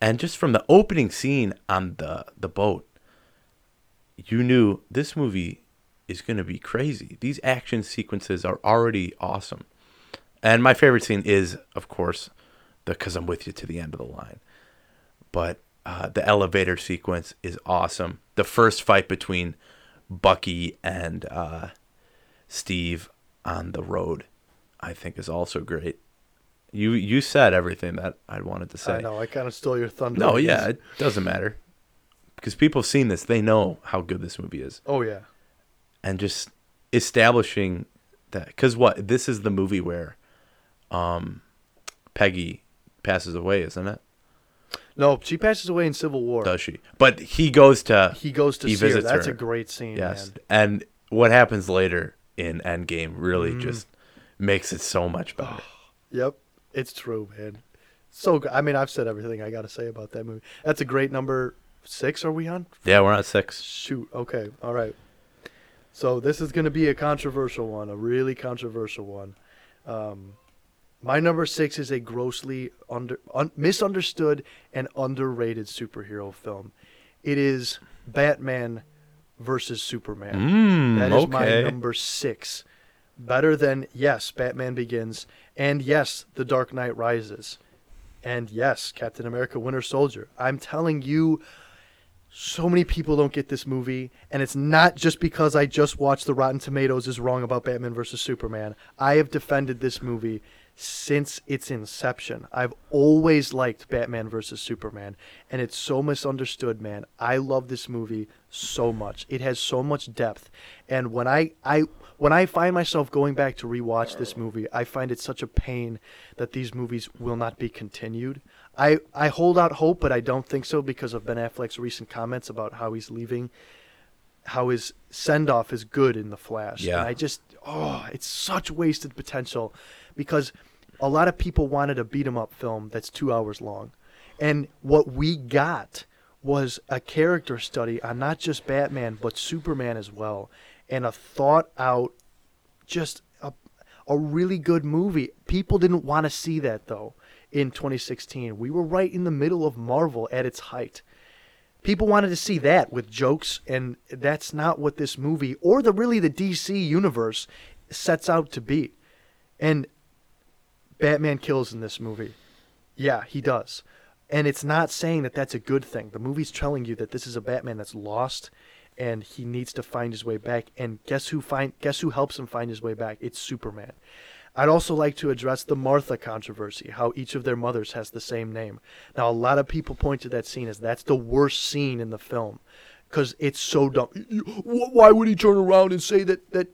[SPEAKER 9] And just from the opening scene on the the boat, you knew this movie is going to be crazy. These action sequences are already awesome. And my favorite scene is, of course, the "Cause I'm with you to the end of the line." But uh, the elevator sequence is awesome. The first fight between Bucky and uh, Steve on the road, I think, is also great. You you said everything that I wanted to say.
[SPEAKER 8] I know. I kind of stole your thunder.
[SPEAKER 9] No, yeah, it doesn't matter because people have seen this. They know how good this movie is.
[SPEAKER 8] Oh yeah,
[SPEAKER 9] and just establishing that because what this is the movie where, um, Peggy passes away, isn't it?
[SPEAKER 8] No, she passes away in Civil War.
[SPEAKER 9] Does she? But he goes to
[SPEAKER 8] he goes to
[SPEAKER 9] he
[SPEAKER 8] see her. That's
[SPEAKER 9] her.
[SPEAKER 8] a great scene.
[SPEAKER 9] Yes,
[SPEAKER 8] man.
[SPEAKER 9] and what happens later in Endgame really
[SPEAKER 8] Mm.
[SPEAKER 9] just makes it so much better.
[SPEAKER 8] Yep, it's true, man. So good. I mean, I've said everything I got to say about that movie. That's a great number six. Are we on?
[SPEAKER 9] yeah, we're on six.
[SPEAKER 8] Shoot. Okay. All right. So this is going to be a controversial one, a really controversial one. Um, my number six is a grossly under un, misunderstood and underrated superhero film. It is Batman versus Superman.
[SPEAKER 9] Mm,
[SPEAKER 8] that is my number six. Better than yes, Batman Begins, and yes, The Dark Knight Rises, and yes, Captain America: Winter Soldier. I'm telling you, so many people don't get this movie, and it's not just because I just watched the Rotten Tomatoes is wrong about Batman versus Superman. I have defended this movie since its inception. I've always liked Batman versus Superman, and it's so misunderstood, man. I love this movie so much. It has so much depth, and when I I when I find myself going back to rewatch this movie, I find it such a pain that these movies will not be continued. I, I hold out hope, but I don't think so because of Ben Affleck's recent comments about how he's leaving, how his send off is good in The Flash.
[SPEAKER 9] Yeah.
[SPEAKER 8] And I just, oh, it's such wasted potential because a lot of people wanted a beat 'em up film that's two hours long. And what we got was a character study on not just Batman, but Superman as well. And a thought out, just a, a really good movie. People didn't want to see that though in 2016. We were right in the middle of Marvel at its height. People wanted to see that with jokes, and that's not what this movie or the really the DC universe sets out to be. And Batman kills in this movie. Yeah, he does. And it's not saying that that's a good thing. The movie's telling you that this is a Batman that's lost and he needs to find his way back. And guess who find guess who helps him find his way back? It's Superman. I'd also like to address the Martha controversy, how each of their mothers has the same name. Now, a lot of people point to that scene as that's the worst scene in the film because it's so dumb. Why would he turn around and say that that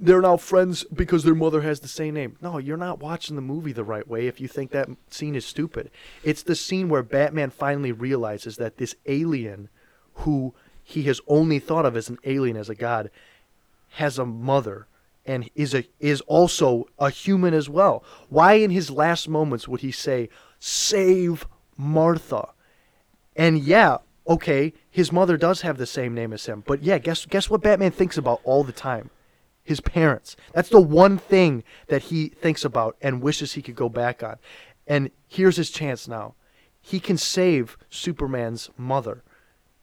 [SPEAKER 8] they're now friends because their mother has the same name? No, you're not watching the movie the right way if you think that scene is stupid. It's the scene where Batman finally realizes that this alien, who he has only thought of as an alien as a god, has a mother and is a is also a human as well. Why in his last moments would he say, "Save Martha"? And yeah, okay, his mother does have the same name as him. But yeah, guess guess what Batman thinks about all the time? His parents. That's the one thing that he thinks about and wishes he could go back on. And here's his chance now. He can save Superman's mother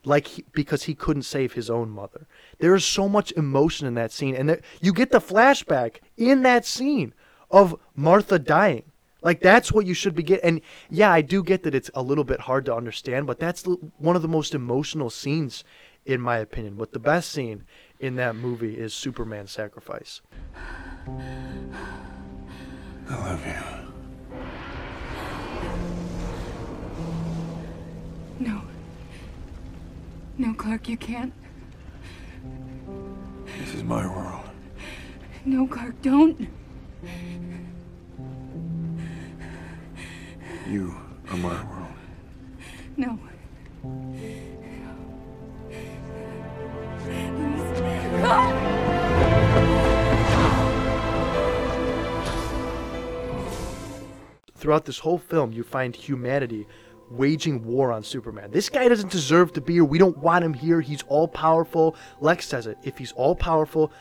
[SPEAKER 8] like he, because he couldn't save his own mother. There is so much emotion in that scene, and there, you get the flashback in that scene of Martha dying. Like that's what you should be getting. And yeah, I do get that it's a little bit hard to understand, but that's l- one of the most emotional scenes, in my opinion. But the best scene in that movie is Superman's sacrifice.
[SPEAKER 11] I love you.
[SPEAKER 13] No. No, Clark, you can't.
[SPEAKER 11] This is my world.
[SPEAKER 13] No, Clark, don't.
[SPEAKER 11] You are my world.
[SPEAKER 13] No.
[SPEAKER 8] Throughout this whole film, you find humanity waging war on Superman. This guy doesn't deserve to be here. We don't want him here. He's all powerful. Lex says it. If he's all powerful,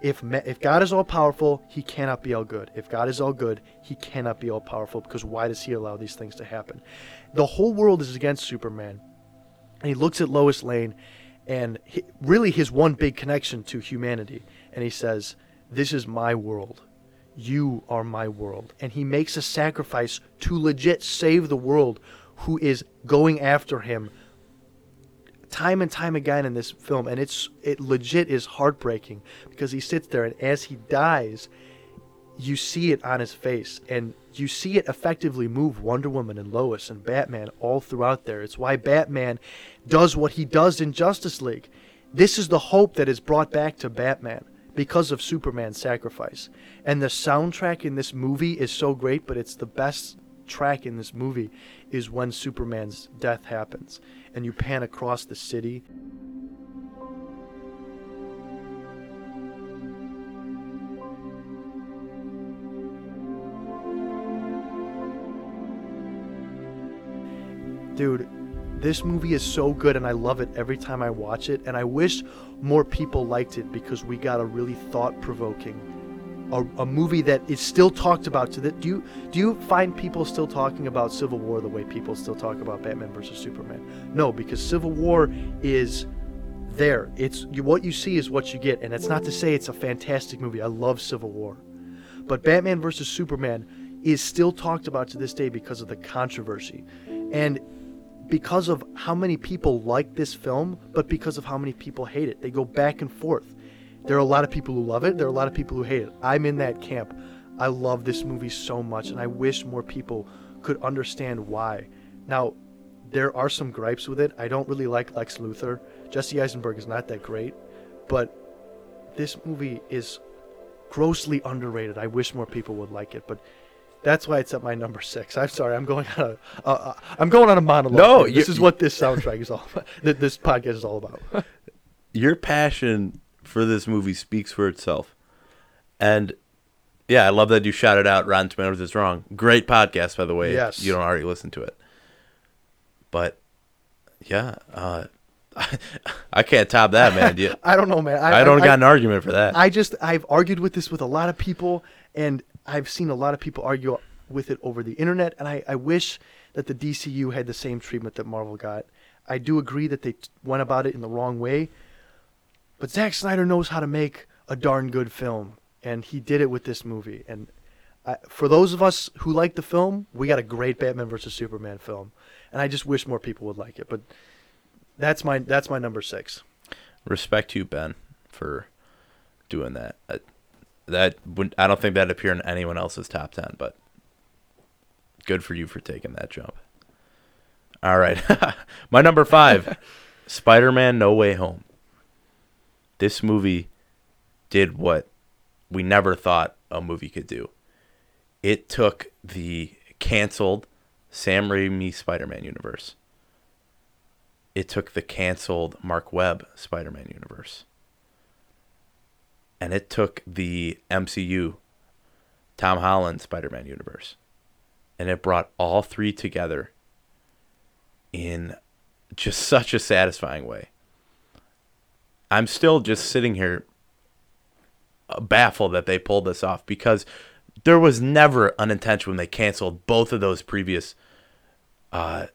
[SPEAKER 8] if ma- if God is all powerful, he cannot be all good. If God is all good, he cannot be all powerful because why does he allow these things to happen? The whole world is against Superman. And he looks at Lois Lane and he, really his one big connection to humanity and he says, "This is my world. You are my world." And he makes a sacrifice to legit save the world who is going after him time and time again in this film and it's it legit is heartbreaking because he sits there and as he dies you see it on his face and you see it effectively move Wonder Woman and Lois and Batman all throughout there. It's why Batman does what he does in Justice League. This is the hope that is brought back to Batman because of Superman's sacrifice. And the soundtrack in this movie is so great, but it's the best track in this movie is when Superman's death happens and you pan across the city. Dude this movie is so good and i love it every time i watch it and i wish more people liked it because we got a really thought-provoking a, a movie that is still talked about to the do you do you find people still talking about civil war the way people still talk about batman versus superman? No because civil war is there. It's you, what you see is what you get and that's not to say it's a fantastic movie. I love civil war. But batman versus superman is still talked about to this day because of the controversy. And because of how many people like this film, but because of how many people hate it. They go back and forth. There are a lot of people who love it, there are a lot of people who hate it. I'm in that camp. I love this movie so much, and I wish more people could understand why. Now, there are some gripes with it. I don't really like Lex Luthor. Jesse Eisenberg is not that great, but this movie is grossly underrated. I wish more people would like it, but that's why it's at my number six. I'm sorry, I'm going on a, uh, I'm going on a monologue.
[SPEAKER 9] No,
[SPEAKER 8] this is what this soundtrack is all about. [LAUGHS] This podcast is all about. [LAUGHS]
[SPEAKER 9] Your passion for this movie speaks for itself. And yeah, I love that you shouted out Rotten Tomatoes is wrong. Great podcast, by the way.
[SPEAKER 8] Yes.
[SPEAKER 9] You don't already listen to it. But yeah, uh, [LAUGHS] I can't top that, man. You- [LAUGHS]
[SPEAKER 8] I don't know, man.
[SPEAKER 9] I, don't got an argument for that.
[SPEAKER 8] I just I've argued with this with a lot of people, and I've seen a lot of people argue with it over the internet, and I, I wish that the DCU had the same treatment that Marvel got. I do agree that they t- went about it in the wrong way, but Zack Snyder knows how to make a darn good film, and he did it with this movie. And I, for those of us who like the film, we got a great Batman versus Superman film, and I just wish more people would like it. But that's my that's my number six.
[SPEAKER 9] Respect to you, Ben, for doing that. Uh, that would I don't think that'd appear in anyone else's top ten, but good for you for taking that jump. All right, [LAUGHS] my number five, [LAUGHS] Spider-Man: No Way Home. This movie did what we never thought a movie could do. It took the canceled Sam Raimi Spider-Man universe. It took the canceled Mark Webb Spider-Man universe. And it took the MCU Tom Holland Spider-Man universe. And it brought all three together in just such a satisfying way. I'm still just sitting here baffled that they pulled this off because there was never an intention when they canceled both of those previous uh,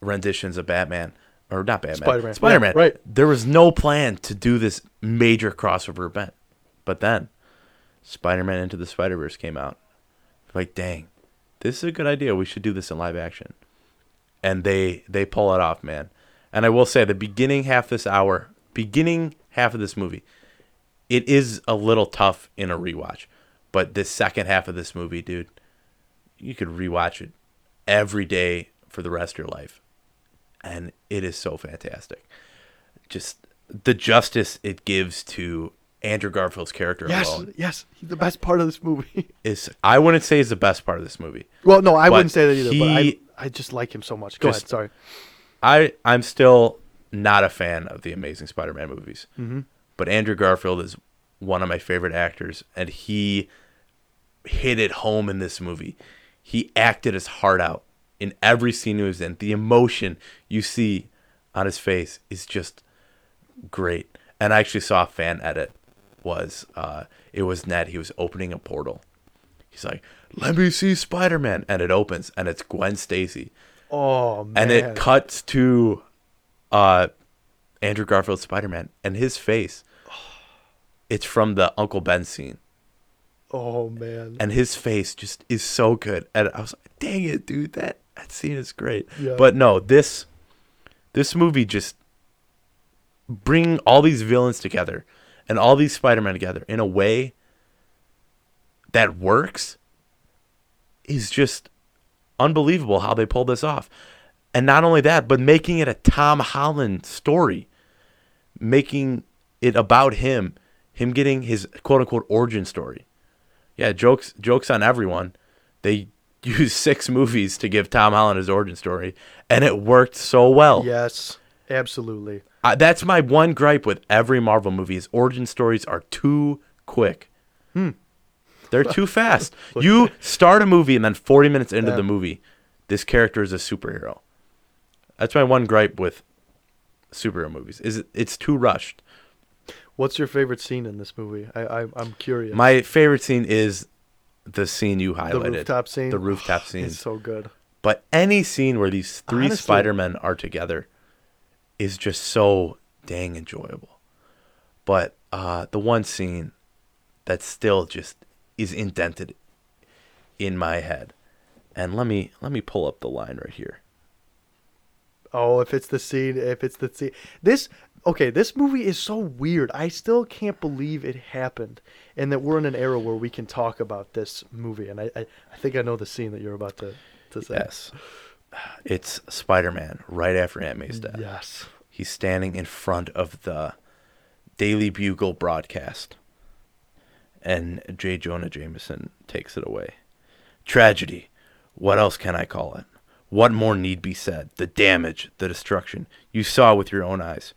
[SPEAKER 9] renditions of Batman or not Batman,
[SPEAKER 8] Spider-Man.
[SPEAKER 9] Spider-Man.
[SPEAKER 8] Yeah, right.
[SPEAKER 9] There was no plan to do this major crossover event, but then Spider-Man Into the Spider-Verse came out like, dang, this is a good idea. We should do this in live action. And they they pull it off, man. And I will say the beginning half this hour, beginning half of this movie, it is a little tough in a rewatch. But this second half of this movie, dude, you could rewatch it every day for the rest of your life. And it is so fantastic. Just the justice it gives to Andrew Garfield's character
[SPEAKER 8] Yes,
[SPEAKER 9] alone
[SPEAKER 8] yes, he's the best part of this movie. [LAUGHS]
[SPEAKER 9] is I wouldn't say is the best part of this movie.
[SPEAKER 8] well, no, I wouldn't say that either. but I,
[SPEAKER 9] he-
[SPEAKER 8] I just like him so much. Go
[SPEAKER 9] Just-
[SPEAKER 8] ahead. Sorry.
[SPEAKER 9] I I'm still not a fan of the Amazing Spider-Man movies,
[SPEAKER 8] Mhm.
[SPEAKER 9] but Andrew Garfield is one of my favorite actors, and he hit it home in this movie. He acted his heart out in every scene he was in. The emotion you see on his face is just great. And I actually saw a fan edit was uh it was Ned. He was opening a portal. He's like, "Let me see Spider-Man," and it opens, and it's Gwen Stacy
[SPEAKER 8] Oh man.
[SPEAKER 9] and it cuts to uh Andrew Garfield's Spider-Man and his face it's from the Uncle Ben scene
[SPEAKER 8] Oh man.
[SPEAKER 9] and his face just is so good and I was like dang it dude that that scene is great
[SPEAKER 8] Yeah.
[SPEAKER 9] but no this this movie just bring all these villains together and all these Spider-Man together in a way that works is just unbelievable how they pulled this off. And not only that, but making it a Tom Holland story, making it about him, him getting his quote unquote origin story. Yeah, jokes jokes on everyone. They [LAUGHS] used six movies to give Tom Holland his origin story, and it worked so well.
[SPEAKER 8] Yes, absolutely.
[SPEAKER 9] Uh, that's my one gripe with every Marvel movie is origin stories are too quick.
[SPEAKER 8] Hmm.
[SPEAKER 9] They're too [LAUGHS] fast. you start a movie and then 40 minutes into
[SPEAKER 8] Yeah.
[SPEAKER 9] the movie, this character is a superhero. That's my one gripe with superhero movies. Is it, it's too rushed.
[SPEAKER 8] What's your favorite scene in this movie? I, I I'm curious.
[SPEAKER 9] My favorite scene is the scene you highlighted.
[SPEAKER 8] the rooftop scene.
[SPEAKER 9] The rooftop [SIGHS] scene.
[SPEAKER 8] It's so good.
[SPEAKER 9] But any scene where these three
[SPEAKER 8] Honestly-
[SPEAKER 9] Spider-Men are together is just so dang enjoyable. But uh, the one scene that's still just is indented in my head. And let me let me pull up the line right here.
[SPEAKER 8] Oh, if it's the scene, if it's the scene. This okay, this movie is so weird. I still can't believe it happened, and that we're in an era where we can talk about this movie. And I, I, I think I know the scene that you're about to, to say.
[SPEAKER 9] Yes. It's Spider-Man right after Aunt May's death.
[SPEAKER 8] Yes.
[SPEAKER 9] He's standing in front of the Daily Bugle broadcast. And J. Jonah Jameson takes it away. Tragedy. What else can I call it? What more need be said? The damage, the destruction. You saw with your own eyes.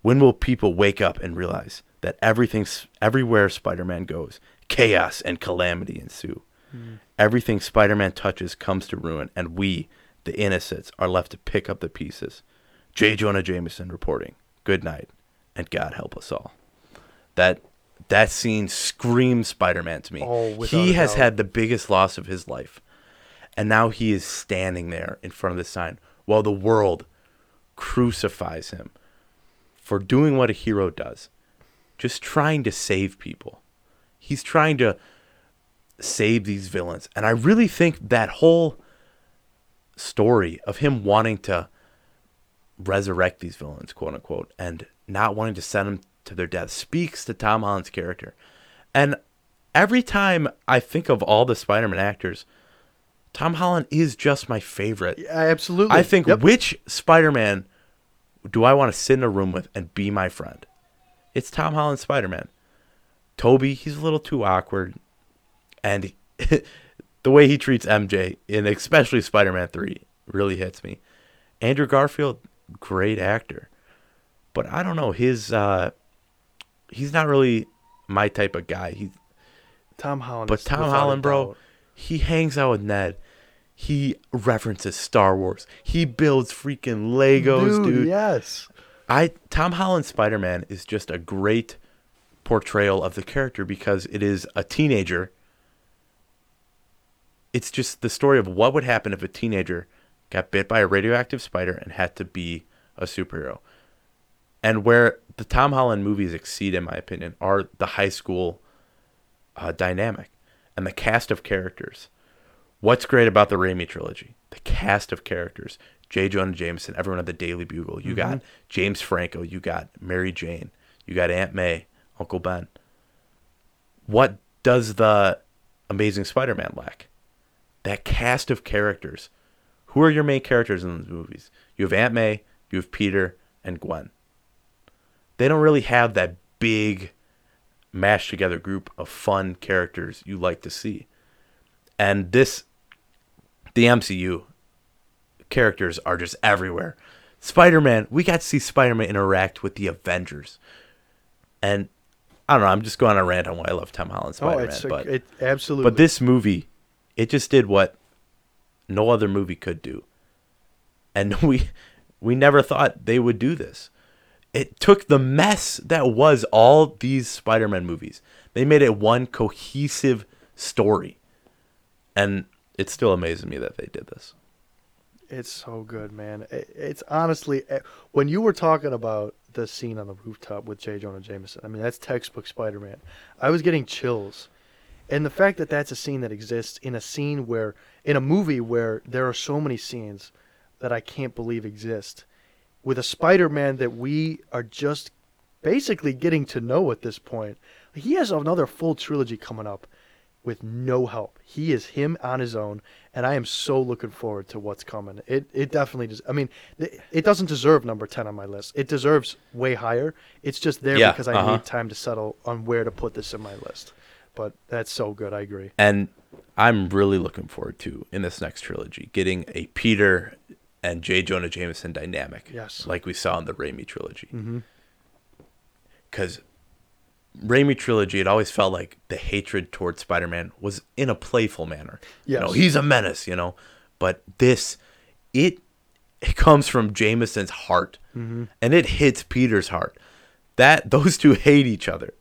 [SPEAKER 9] When will people wake up and realize that everything's everywhere Spider-Man goes, chaos and calamity ensue.
[SPEAKER 8] Hmm.
[SPEAKER 9] Everything Spider-Man touches comes to ruin, and we, the innocents, are left to pick up the pieces. J. Jonah Jameson reporting. Good night, and God help us all. That that scene screams Spider-Man to me.
[SPEAKER 8] Oh,
[SPEAKER 9] he has had the biggest loss of his life, and now he is standing there in front of the sign while the world crucifies him for doing what a hero does, just trying to save people. He's trying to save these villains, and I really think that whole story of him wanting to resurrect these villains, quote unquote, and not wanting to send them to their death speaks to Tom Holland's character. And every time I think of all the Spider Man actors, Tom Holland is just my favorite.
[SPEAKER 8] Yeah, absolutely.
[SPEAKER 9] I think
[SPEAKER 8] Yep.
[SPEAKER 9] which Spider Man do I want to sit in a room with and be my friend? It's Tom Holland Spider Man. Tobey, he's a little too awkward. And [LAUGHS] the way he treats MJ, and especially Spider Man 3, really hits me. Andrew Garfield, great actor. But I don't know, his uh he's not really my type of guy. He's
[SPEAKER 8] Tom Holland.
[SPEAKER 9] but Tom Holland, bro,
[SPEAKER 8] doubt.
[SPEAKER 9] he hangs out with Ned. He references Star Wars. He builds freaking Legos, dude.
[SPEAKER 8] Yes.
[SPEAKER 9] I Tom Holland Spider Man is just a great portrayal of the character because it is a teenager. It's just the story of what would happen if a teenager got bit by a radioactive spider and had to be a superhero. And where the Tom Holland movies exceed, in my opinion, are the high school uh, dynamic and the cast of characters What's great about the Raimi trilogy? The cast of characters. J. Jonah Jameson, everyone at the Daily Bugle. You got
[SPEAKER 8] Mhm.
[SPEAKER 9] James Franco. You got Mary Jane. You got Aunt May, Uncle Ben. What does the Amazing Spider Man lack? That cast of characters. Who are your main characters in those movies? You have Aunt May, you have Peter, and Gwen. They don't really have that big mashed together group of fun characters you like to see. And this, the MCU characters are just everywhere. Spider Man, we got to see Spider Man interact with the Avengers. And I don't know, I'm just going on a rant on why I love Tom Holland
[SPEAKER 8] Oh,
[SPEAKER 9] Spider Man.
[SPEAKER 8] it's a-
[SPEAKER 9] but
[SPEAKER 8] it- absolutely.
[SPEAKER 9] But this movie, it just did what no other movie could do. And [LAUGHS] we we never thought they would do this. It took the mess that was all these Spider-Man movies. They made it one cohesive story. And it still amazes me that they did this.
[SPEAKER 8] It's so good, man. It, it's honestly eh, when you were talking about the scene on the rooftop with J. Jonah Jameson. I mean, that's textbook Spider-Man. I was getting chills, and the fact that that's a scene that exists in a scene where in a movie where there are so many scenes that I can't believe exist, with a Spider-Man that we are just basically getting to know at this point. He has another full trilogy coming up with no help. He is him on his own, and I am so looking forward to what's coming. It it definitely does. I mean, it doesn't deserve number ten on my list. It deserves way higher. It's just there
[SPEAKER 9] Yeah,
[SPEAKER 8] because I
[SPEAKER 9] uh-huh.
[SPEAKER 8] need time to settle on where to put this in my list. But that's so good. I agree.
[SPEAKER 9] And I'm really looking forward to in this next trilogy getting a Peter and J. Jonah Jameson dynamic.
[SPEAKER 8] Yes.
[SPEAKER 9] Like we saw in the Raimi trilogy. Because Raimi trilogy, it always felt like the hatred towards Spider Man was in a playful manner. You know, he's a menace, you know. But this, it it comes from Jameson's heart.
[SPEAKER 8] Mhm.
[SPEAKER 9] And it hits Peter's heart. That those two hate each other.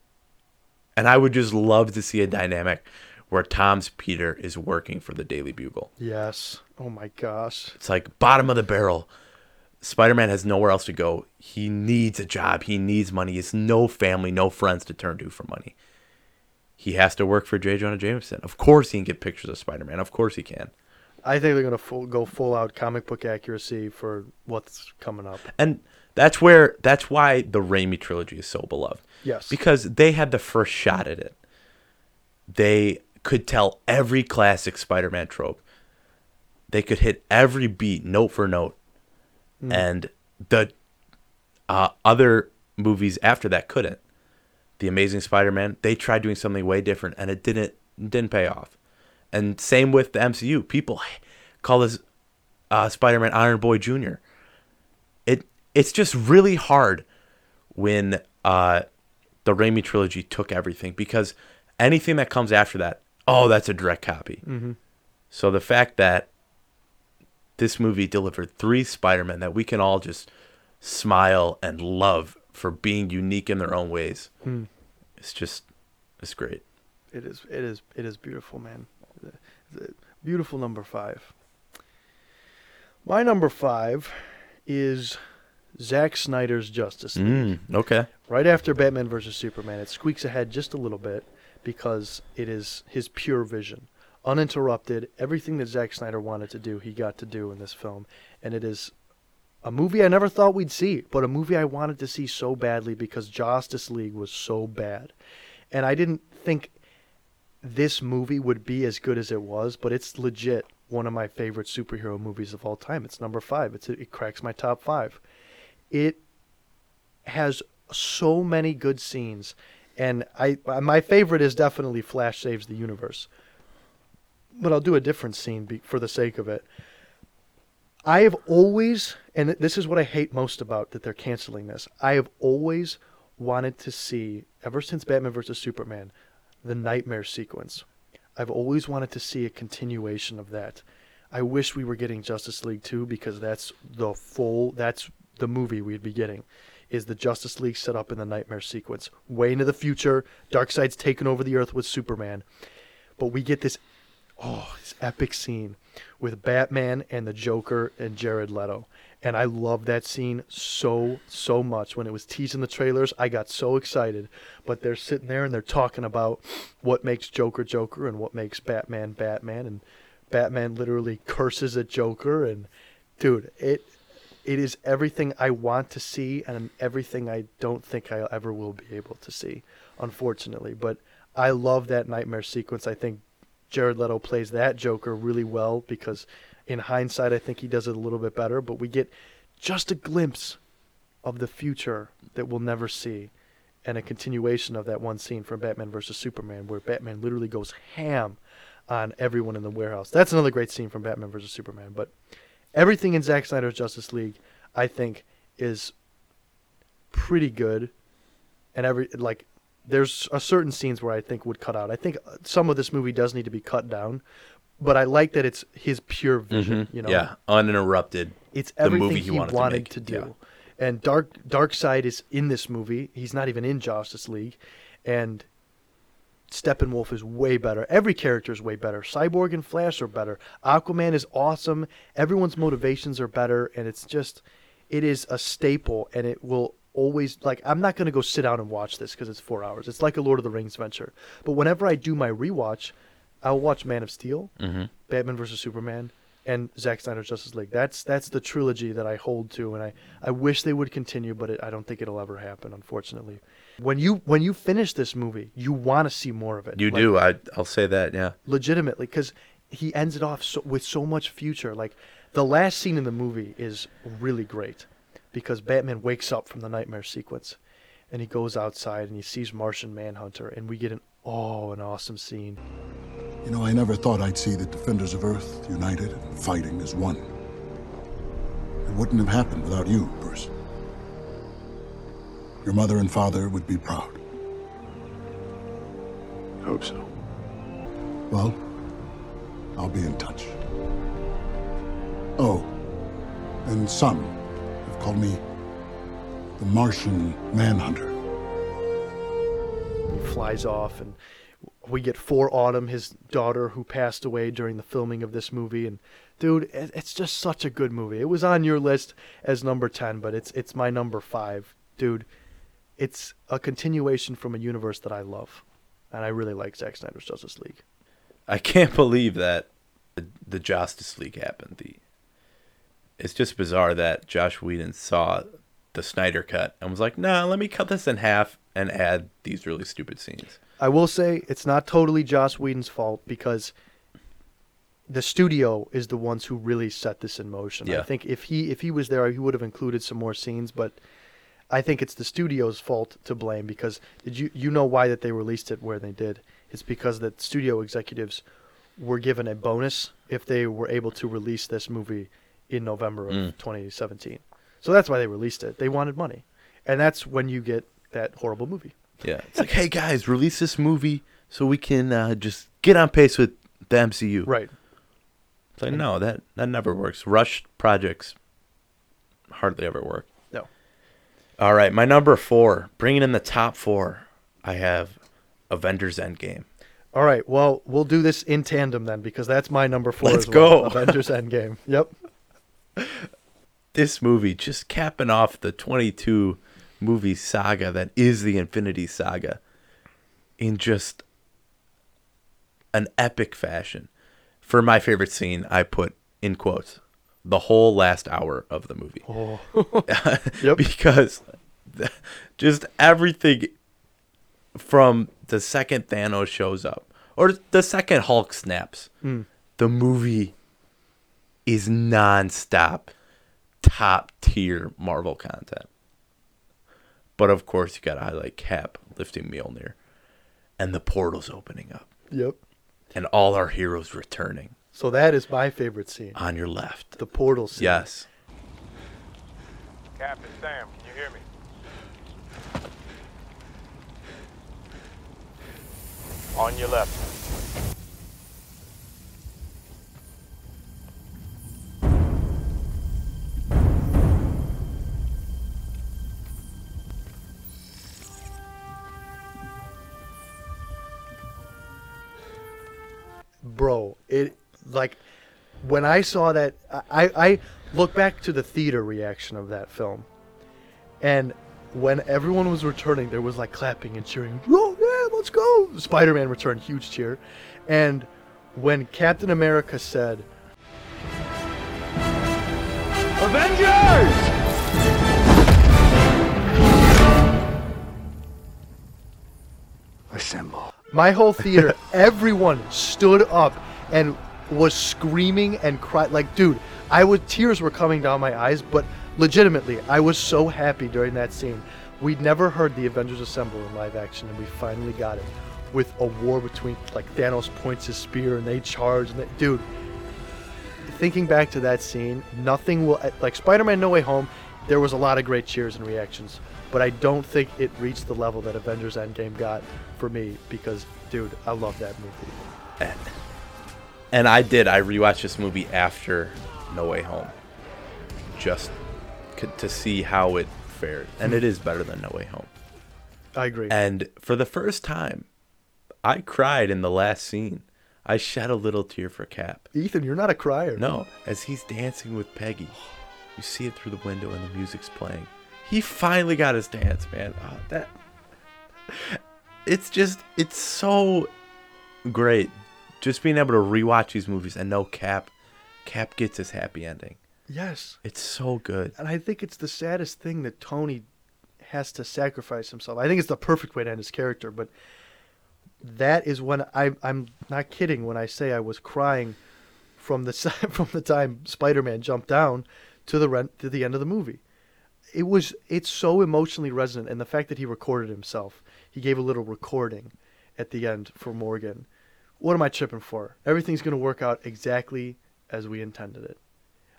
[SPEAKER 9] And I would just love to see a dynamic where Tom's Peter is working for the Daily Bugle.
[SPEAKER 8] Yes. Oh my gosh.
[SPEAKER 9] It's like bottom of the barrel. Spider Man has nowhere else to go. He needs a job. He needs money. He has no family, no friends to turn to for money. He has to work for J. Jonah Jameson. Of course, he can get pictures of Spider Man. Of course, he can.
[SPEAKER 8] I think they're gonna full, go full out comic book accuracy for what's coming up.
[SPEAKER 9] And that's where that's why the Raimi trilogy is so beloved.
[SPEAKER 8] Yes.
[SPEAKER 9] Because they had the first shot at it. They could tell every classic Spider-Man trope. They could hit every beat note for note.
[SPEAKER 8] Mm.
[SPEAKER 9] And the uh, other movies after that couldn't. The Amazing Spider-Man, they tried doing something way different and it didn't didn't pay off. And same with the MCU. People call this uh, Spider-Man Iron Boy Jr. It it's just really hard when uh, the Raimi trilogy took everything because anything that comes after that, oh, that's a direct copy.
[SPEAKER 8] Mhm.
[SPEAKER 9] So the fact that this movie delivered three Spider-Men that we can all just smile and love for being unique in their own ways,
[SPEAKER 8] Hmm.
[SPEAKER 9] it's just it's great.
[SPEAKER 8] It is. It is. It is beautiful, man. Beautiful number five. My number five is Zack Snyder's Justice League.
[SPEAKER 9] Mm, okay.
[SPEAKER 8] Right after Batman vs Superman, it squeaks ahead just a little bit because it is his pure vision, uninterrupted. Everything that Zack Snyder wanted to do, he got to do in this film, and it is a movie I never thought we'd see, but a movie I wanted to see so badly because Justice League was so bad, and I didn't think this movie would be as good as it was, but it's legit one of my favorite superhero movies of all time. It's number five. It's it cracks my top five. It has so many good scenes, and I my favorite is definitely Flash saves the universe. But I'll do a different scene be, for the sake of it. I have always, and this is what I hate most about that they're canceling this. I have always wanted to see, ever since Batman vs Superman, the nightmare sequence. I've always wanted to see a continuation of that. I wish we were getting Justice League 2 because that's the full that's the movie we'd be getting is the Justice League set up in the nightmare sequence. Way into the future, Darkseid's taken over the earth with Superman. But we get this oh, this epic scene with Batman and the Joker and Jared Leto. And I love that scene so, so much. When it was teasing the trailers, I got so excited. But they're sitting there and they're talking about what makes Joker Joker and what makes Batman Batman. And Batman literally curses at Joker, and dude, it it is everything I want to see and everything I don't think I ever will be able to see, unfortunately. But I love that nightmare sequence. I think Jared Leto plays that Joker really well because, in hindsight, I think he does it a little bit better. But we get just a glimpse of the future that we'll never see, and a continuation of that one scene from Batman vs Superman, where Batman literally goes ham on everyone in the warehouse. That's another great scene from Batman vs Superman. But everything in Zack Snyder's Justice League, I think, is pretty good, and every like there's a certain scenes where I think would cut out. I think some of this movie does need to be cut down, but I like that it's his pure vision.
[SPEAKER 9] Mhm.
[SPEAKER 8] You know,
[SPEAKER 9] yeah, uninterrupted.
[SPEAKER 8] it's
[SPEAKER 9] the
[SPEAKER 8] everything
[SPEAKER 9] movie
[SPEAKER 8] he
[SPEAKER 9] he wanted,
[SPEAKER 8] wanted,
[SPEAKER 9] to,
[SPEAKER 8] to do.
[SPEAKER 9] Yeah.
[SPEAKER 8] And Dark Darkseid is in this movie. He's not even in Justice League, and Steppenwolf is way better. Every character is way better. Cyborg and Flash are better. Aquaman is awesome. Everyone's motivations are better, and it's just, it is a staple, and it will always like. I'm not gonna go sit down and watch this because it's four hours. It's like a Lord of the Rings venture. But whenever I do my rewatch, I'll watch Man of Steel,
[SPEAKER 9] Mhm.
[SPEAKER 8] Batman vs Superman, and Zack Snyder's Justice League. That's that's the trilogy that I hold to, and I, I wish they would continue, but it, I don't think it'll ever happen, unfortunately. When you when you finish this movie, you want to see more of it.
[SPEAKER 9] You
[SPEAKER 8] Like,
[SPEAKER 9] do. I I'll say that. Yeah.
[SPEAKER 8] legitimately because he ends it off so, with so much future. Like the last scene in the movie is really great because Batman wakes up from the nightmare sequence, and he goes outside and he sees Martian Manhunter, and we get an oh an awesome scene.
[SPEAKER 14] You know, I never thought I'd see the defenders of Earth united and fighting as one. It wouldn't have happened without you, Bruce. Your mother and father would be proud.
[SPEAKER 6] I hope so.
[SPEAKER 14] Well, I'll be in touch. Oh, and some have called me the Martian Manhunter.
[SPEAKER 8] He flies off, and we get For Autumn, his daughter, who passed away during the filming of this movie. And dude, it's just such a good movie. It was on your list as number ten, but it's it's my number five, dude. It's a continuation from a universe that I love, and I really like Zack Snyder's Justice League.
[SPEAKER 9] I can't believe that the, Justice League happened. The it's just bizarre that Joss Whedon saw the Snyder cut and was like, "Nah, let me cut this in half and add these really stupid scenes."
[SPEAKER 8] I will say it's not totally Joss Whedon's fault because the studio is the ones who really set this in motion. I think if he if he was there, he would have included some more scenes, but I think it's the studio's fault to blame because did you you know why that they released it where they did? It's because the studio executives were given a bonus if they were able to release this movie in November of
[SPEAKER 9] Mm.
[SPEAKER 8] 2017. So that's why they released it. They wanted money. And that's when you get that horrible movie.
[SPEAKER 9] Yeah, it's like, "Hey guys, release this movie so we can uh, just get on pace with the MCU."
[SPEAKER 8] Right.
[SPEAKER 9] It's like, no, that that never works. Rushed projects hardly ever work. All right, my number four, bringing in the top four, I have Avengers Endgame.
[SPEAKER 8] All right. Well, we'll do this in tandem then because that's my number four.
[SPEAKER 9] Let's
[SPEAKER 8] as well,
[SPEAKER 9] go.
[SPEAKER 8] Avengers [LAUGHS] Endgame. Yep.
[SPEAKER 9] This movie just capping off the 22 movie saga that is the Infinity Saga in just an epic fashion. For my favorite scene, I put in quotes the whole last hour of the movie.
[SPEAKER 8] Oh. [LAUGHS]
[SPEAKER 9] because just everything from the second Thanos shows up or the second Hulk snaps,
[SPEAKER 8] Mm.
[SPEAKER 9] the movie is nonstop top tier Marvel content. But of course, you got to highlight Cap lifting Mjolnir and the portals opening up
[SPEAKER 8] Yep.
[SPEAKER 9] and all our heroes returning
[SPEAKER 8] So that is my favorite scene.
[SPEAKER 9] on your left.
[SPEAKER 8] The portal scene.
[SPEAKER 9] Yes.
[SPEAKER 15] Captain Sam, can you hear me? On your left.
[SPEAKER 8] Bro, it like when I saw that I I look back to the theater reaction of that film. And when everyone was returning, there was like clapping and cheering. Oh yeah, let's go! Spider-Man returned, huge cheer. And when Captain America said,
[SPEAKER 1] Avengers! Assemble.
[SPEAKER 8] My whole theater, everyone stood up and was screaming and cried. Like, dude, I was tears were coming down my eyes, but legitimately, I was so happy during that scene. We'd never heard the Avengers assemble in live action, and we finally got it with a war between like Thanos points his spear and they charge and they, dude. Thinking back to that scene, nothing will eh, like Spider-Man: No Way Home. There was a lot of great cheers and reactions, but I don't think it reached the level that Avengers Endgame got for me because, dude, I love that movie.
[SPEAKER 9] And, I did. I rewatched this movie after No Way Home, just to see how it fared, and it is better than No Way Home.
[SPEAKER 8] I agree.
[SPEAKER 9] And for the first time, I cried in the last scene. I shed a little tear for Cap.
[SPEAKER 8] Ethan, you're not a crier.
[SPEAKER 9] No, as he's dancing with Peggy, you see it through the window and the music's playing. He finally got his dance, man. Oh, that it's just it's so great just being able to rewatch these movies and know Cap Cap gets his happy ending.
[SPEAKER 8] Yes.
[SPEAKER 9] It's so good.
[SPEAKER 8] And I think it's the saddest thing that Tony has to sacrifice himself. I think it's the perfect way to end his character, but that is when I I'm not kidding when I say I was crying from the [LAUGHS] from the time Spider-Man jumped down to the rent to the end of the movie. It was it's so emotionally resonant and the fact that he recorded himself. He gave a little recording at the end for Morgan. What am I tripping for? Everything's going to work out exactly as we intended it.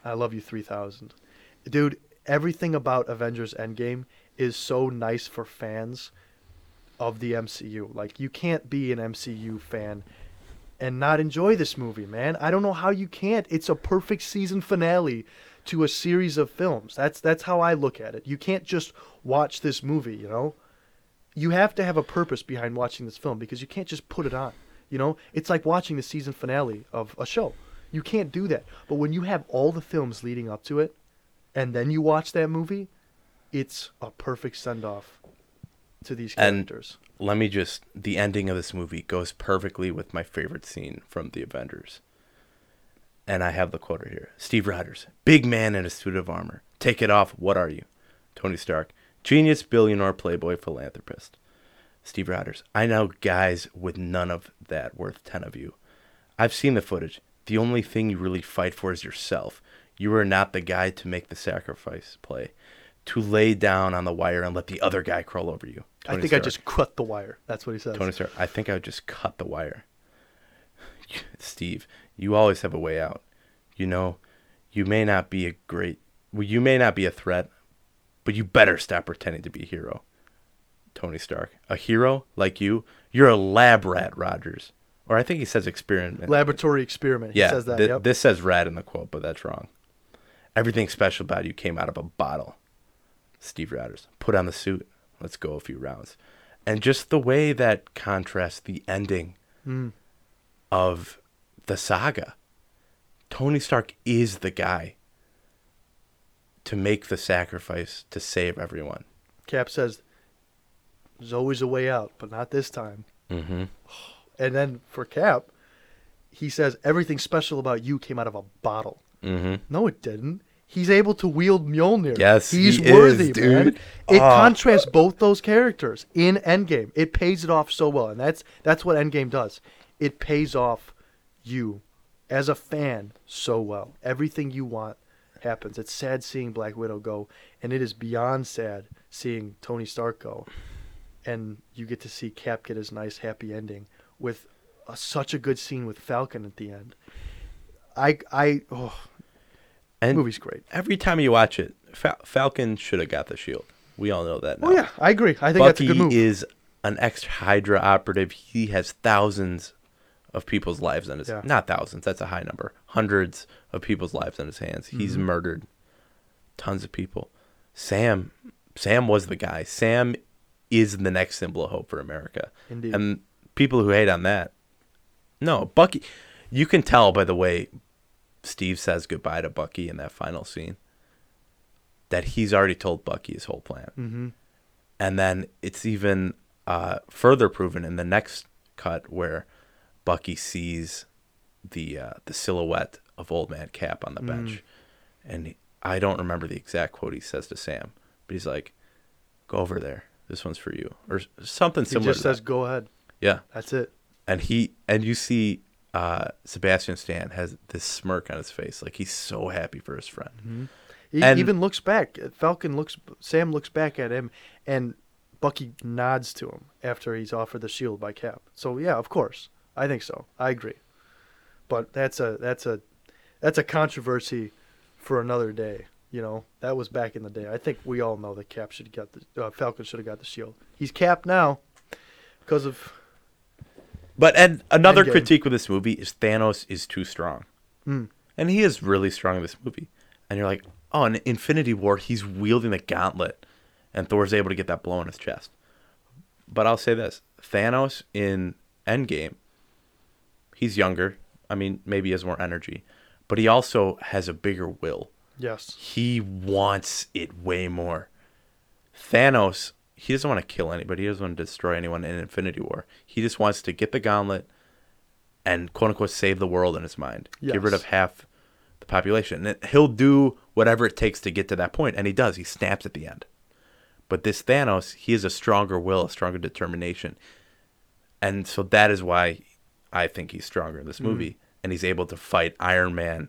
[SPEAKER 8] I love you 3000. Dude, everything about Avengers Endgame is so nice for fans of the MCU. Like you can't be an MCU fan and not enjoy this movie, man. I don't know how you can't. It's a perfect season finale to a series of films. That's that's how I look at it. You can't just watch this movie, you know? You have to have a purpose behind watching this film because you can't just put it on. You know? It's like watching the season finale of a show. You can't do that. But when you have all the films leading up to it and then you watch that movie, it's a perfect send off to these characters.
[SPEAKER 9] And let me just the ending of this movie goes perfectly with my favorite scene from the Avengers. And I have the quote right here. Steve Rogers, big man in a suit of armor. Take it off. What are you? Tony Stark, genius, billionaire, playboy, philanthropist. Steve Rogers, I know guys with none of that worth 10 of you. I've seen the footage. The only thing you really fight for is yourself. You are not the guy to make the sacrifice play, to lay down on the wire and let the other guy crawl over you.
[SPEAKER 8] I
[SPEAKER 9] Tony
[SPEAKER 8] think I just cut the wire. That's what he says.
[SPEAKER 9] Tony Stark, I think I would just cut the wire. [LAUGHS] Steve, you always have a way out. You know, you may not be a great, well, you may not be a threat, but you better stop pretending to be a hero. Tony Stark, a hero like you, you're a lab rat, Rogers. Or I think he says experiment.
[SPEAKER 8] Laboratory experiment.
[SPEAKER 9] Yeah,
[SPEAKER 8] he says that.
[SPEAKER 9] thi-
[SPEAKER 8] yep.
[SPEAKER 9] this says rat in the quote, but that's wrong. Everything special about you came out of a bottle. Steve Rogers, put on the suit. Let's go a few rounds. And just the way that contrasts the ending
[SPEAKER 8] Mm.
[SPEAKER 9] of the saga. Tony Stark is the guy to make the sacrifice to save everyone.
[SPEAKER 8] Cap says, "There's always a way out, but not this time."
[SPEAKER 9] Mm-hmm. [SIGHS]
[SPEAKER 8] And then for Cap, he says, "Everything special about you came out of a bottle."
[SPEAKER 9] Mm-hmm.
[SPEAKER 8] No, it didn't. He's able to wield Mjolnir.
[SPEAKER 9] Yes,
[SPEAKER 8] he's
[SPEAKER 9] he is,
[SPEAKER 8] worthy, man.
[SPEAKER 9] dude.
[SPEAKER 8] It
[SPEAKER 9] Ah.
[SPEAKER 8] contrasts both those characters in Endgame. It pays it off so well, and that's that's what Endgame does. It pays off you as a fan so well. Everything you want happens. It's sad seeing Black Widow go, and it is beyond sad seeing Tony Stark go. And you get to see Cap get his nice happy ending with a, such a good scene with Falcon at the end. I I oh,
[SPEAKER 9] And
[SPEAKER 8] movie's great.
[SPEAKER 9] Every time you watch it, Fal- Falcon should have got the shield. We all know that now.
[SPEAKER 8] Oh yeah, I agree. I think
[SPEAKER 9] Bucky
[SPEAKER 8] that's a good move.
[SPEAKER 9] is an ex Hydra operative. He has thousands of people's lives in his
[SPEAKER 8] Yeah.
[SPEAKER 9] not thousands, that's a high number. Hundreds of people's lives in his hands. He's
[SPEAKER 8] Mhm.
[SPEAKER 9] murdered tons of people. Sam Sam was the guy. Sam is the next symbol of hope for America.
[SPEAKER 8] Indeed.
[SPEAKER 9] And people who hate on that. No, Bucky you can tell by the way Steve says goodbye to Bucky in that final scene that he's already told Bucky his whole plan.
[SPEAKER 8] Mhm.
[SPEAKER 9] And then it's even uh, further proven in the next cut where Bucky sees the uh, the silhouette of old man Cap on the bench,
[SPEAKER 8] Mm.
[SPEAKER 9] and he- I don't remember the exact quote he says to Sam, but he's like, "Go over there. This one's for you," or something
[SPEAKER 8] He just says. "Go ahead."
[SPEAKER 9] Yeah,
[SPEAKER 8] That's it.
[SPEAKER 9] and he and you see uh, Sebastian Stan has this smirk on his face, like he's so happy for his friend.
[SPEAKER 8] Mm-hmm. He
[SPEAKER 9] And-
[SPEAKER 8] even looks back. Falcon looks. Sam looks back at him, and Bucky nods to him after he's offered the shield by Cap. So yeah, of course, I think so. I agree. But that's a that's a that's a controversy for another day. You know, that was back in the day. I think we all know that Cap should have got the uh, Falcon should have got the shield. He's Cap now because of
[SPEAKER 9] But and another
[SPEAKER 8] Endgame.
[SPEAKER 9] critique with this movie is Thanos is too strong,
[SPEAKER 8] Hmm.
[SPEAKER 9] and he is really strong in this movie. And you're like, oh, in Infinity War, he's wielding the gauntlet, and Thor's able to get that blow in his chest. But I'll say this: Thanos in Endgame, he's younger. I mean, maybe he has more energy, but he also has a bigger will.
[SPEAKER 8] Yes.
[SPEAKER 9] He wants it way more. Thanos, he doesn't want to kill anybody. He doesn't want to destroy anyone in Infinity War. He just wants to get the gauntlet and quote unquote save the world in his mind. Get rid of half the population. And he'll do whatever it takes to get to that point, and he does. He snaps at the end. But this Thanos, he has a stronger will, a stronger determination. And so that is why I think he's stronger in this
[SPEAKER 8] Mhm.
[SPEAKER 9] movie. And he's able to fight Iron Man,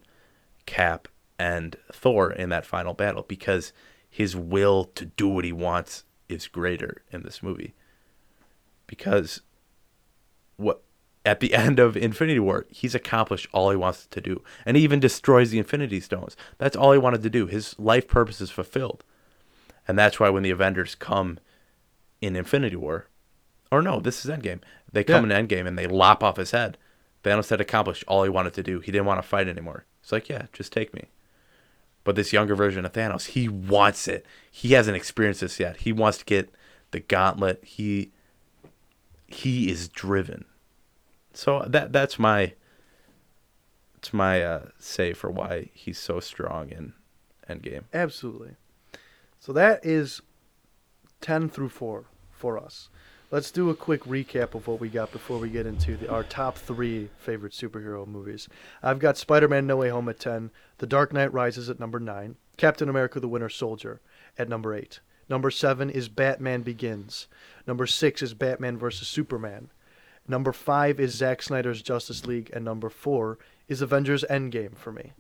[SPEAKER 9] Cap, and Thor in that final battle because his will to do what he wants is greater in this movie. Because what at the [LAUGHS] end of Infinity War, he's accomplished all he wants to do. And he even destroys the Infinity Stones. That's all he wanted to do. His life purpose is fulfilled. And that's why when the Avengers come in Infinity War, or no, this is Endgame. They come
[SPEAKER 8] Yeah.
[SPEAKER 9] in Endgame and they lop off his head. Thanos had accomplished all he wanted to do. He didn't want to fight anymore. It's like, yeah, just take me. But this younger version of Thanos, he wants it. He hasn't experienced this yet. He wants to get the gauntlet. He he is driven. So that that's my it's my uh, say for why he's so strong in Endgame.
[SPEAKER 8] Absolutely. So that is 10 through 4 for us. Let's do a quick recap of what we got before we get into the, our top three favorite superhero movies. I've got Spider Man No Way Home at 10, The Dark Knight Rises at number 9, Captain America the Winter Soldier at number 8. Number 7 is Batman Begins. Number 6 is Batman vs. Superman. Number 5 is Zack Snyder's Justice League. And number 4 is Avengers Endgame for me.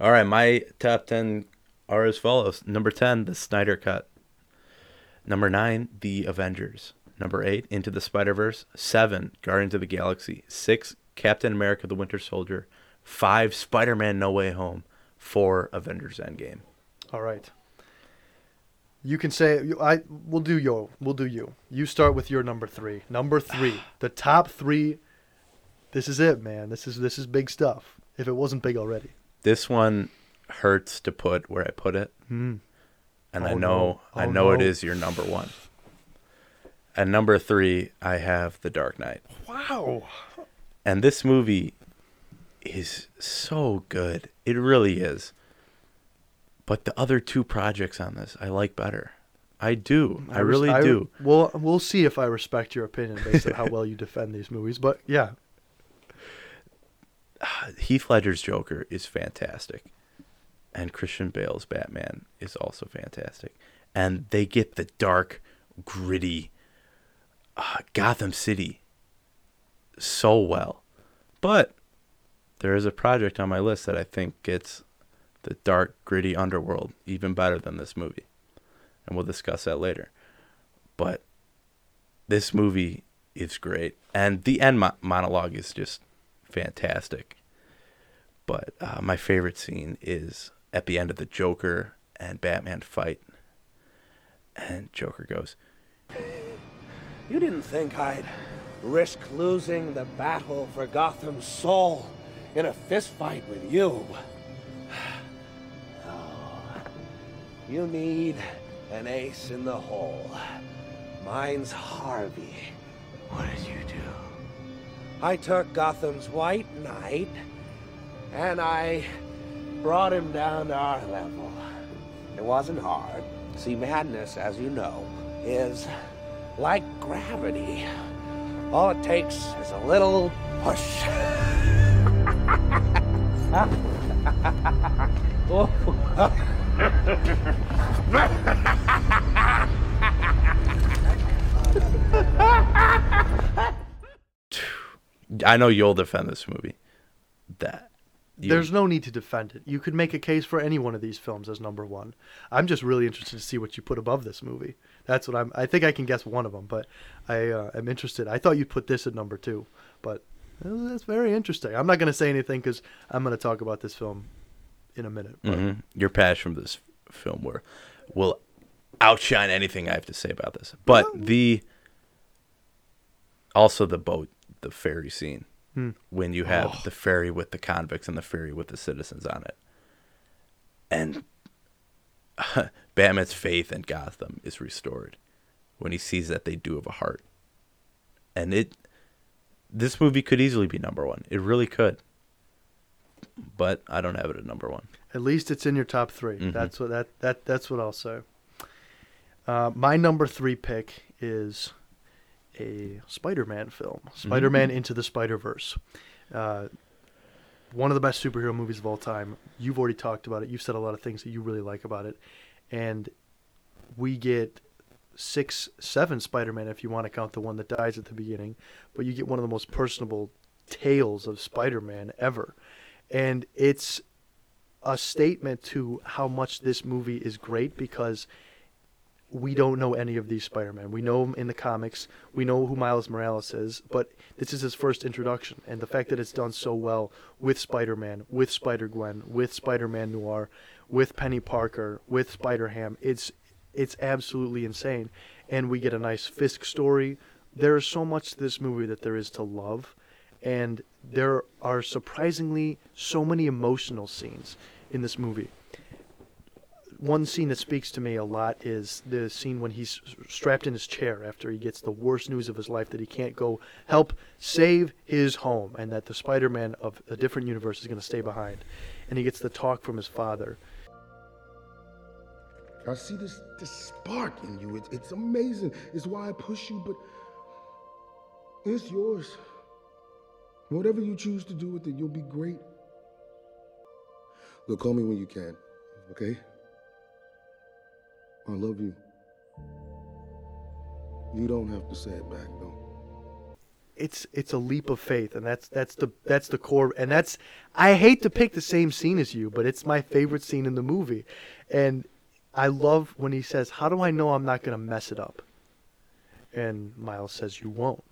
[SPEAKER 9] All right, my top 10 are as follows. Number 10, The Snyder Cut. Number 9, The Avengers. Number 8, Into the Spider-Verse. 7, Guardians of the Galaxy. 6, Captain America the Winter Soldier. 5, Spider-Man No Way Home. 4, Avengers Endgame.
[SPEAKER 8] All right. You can say I. We'll do yo. We'll do you. You start with your number three. Number three. [SIGHS] the top three. This is it, man. This is this is big stuff. If it wasn't big already.
[SPEAKER 9] This one hurts to put where I put it.
[SPEAKER 8] Hmm.
[SPEAKER 9] And
[SPEAKER 8] Oh,
[SPEAKER 9] I know
[SPEAKER 8] no.
[SPEAKER 9] I
[SPEAKER 8] Oh,
[SPEAKER 9] know it
[SPEAKER 8] no.
[SPEAKER 9] is your number 1. And number 3, I have The Dark Knight.
[SPEAKER 8] Wow.
[SPEAKER 9] And this movie is so good. It really is. But the other two projects on this, I like better. I do. I,
[SPEAKER 8] res-
[SPEAKER 9] really do.
[SPEAKER 8] Well, we'll see if I respect your opinion based on how [LAUGHS] well you defend these movies. But yeah, [SIGHS]
[SPEAKER 9] Heath Ledger's Joker is fantastic. And Christian Bale's Batman is also fantastic. And they get the dark, gritty uh, Gotham City so well. But there is a project on my list that I think gets the dark, gritty underworld even better than this movie. And we'll discuss that later. But this movie is great. And the end mo- monologue is just fantastic. But uh, my favorite scene is at the end of the Joker and Batman fight. And Joker goes,
[SPEAKER 16] You didn't think I'd risk losing the battle for Gotham's soul in a fistfight with you. No. [SIGHS] Oh, you need an ace in the hole. Mine's Harvey. What did you do? I took Gotham's White Knight and I brought him down to our level. It wasn't hard. See, madness, as you know, is like gravity. All it takes is a little push. [LAUGHS]
[SPEAKER 9] I know you'll defend this movie. That you-
[SPEAKER 8] There's no need to defend it. You could make a case for any one of these films as number one. I'm just really interested to see what you put above this movie. That's what I'm. I think I can guess one of them, but I uh, am interested. I thought you'd put this at number two, but that's very interesting. I'm not going to say anything because I'm going to talk about this film in a minute. But
[SPEAKER 9] Mhm. Your passion for this film will will outshine anything I have to say about this. But the also the boat, the ferry scene
[SPEAKER 8] Hmm.
[SPEAKER 9] when you have
[SPEAKER 8] Oh.
[SPEAKER 9] the ferry with the convicts and the ferry with the citizens on it, and [LAUGHS] Batman's faith in Gotham is restored when he sees that they do have a heart, and it. This movie could easily be number one. It really could. But I don't have it at number one.
[SPEAKER 8] At least it's in your top 3
[SPEAKER 9] Mhm.
[SPEAKER 8] That's what that, that that's what I'll say. Uh, my number three pick is a Spider-Man film, Spider-Man Into the Spider-Verse. Uh, one of the best superhero movies of all time. You've already talked about it. You've said a lot of things that you really like about it, and we get six, seven Spider-Man if you want to count the one that dies at the beginning, but you get one of the most personable tales of Spider-Man ever, and it's a statement to how much this movie is great because we don't know any of these Spider-Man. We know him in the comics. We know who Miles Morales is, but this is his first introduction, and the fact that it's done so well with Spider-Man, with Spider-Gwen, with Spider-Man Noir, with Penny Parker, with Spider-Ham, it's it's absolutely insane. And we get a nice Fisk story. There is so much to this movie that there is to love, and there are surprisingly so many emotional scenes in this movie one scene that speaks to me a lot is the scene when he's strapped in his chair after he gets the worst news of his life that he can't go help save his home and that the Spider-Man of a different universe is going to stay behind. And he gets the talk from his father.
[SPEAKER 17] I see this this spark in you. It's it's amazing. It's why I push you, but it's yours. Whatever you choose to do with it, you'll be great. Look, call me when you can, okay? I love you. You don't have to say it back, though.
[SPEAKER 8] It's it's a leap of faith, and that's that's the that's the core, and that's I hate to pick the same scene as you, but it's my favorite scene in the movie, and I love when he says, "How do I know I'm not going to mess it up?" And Miles says, "You won't,"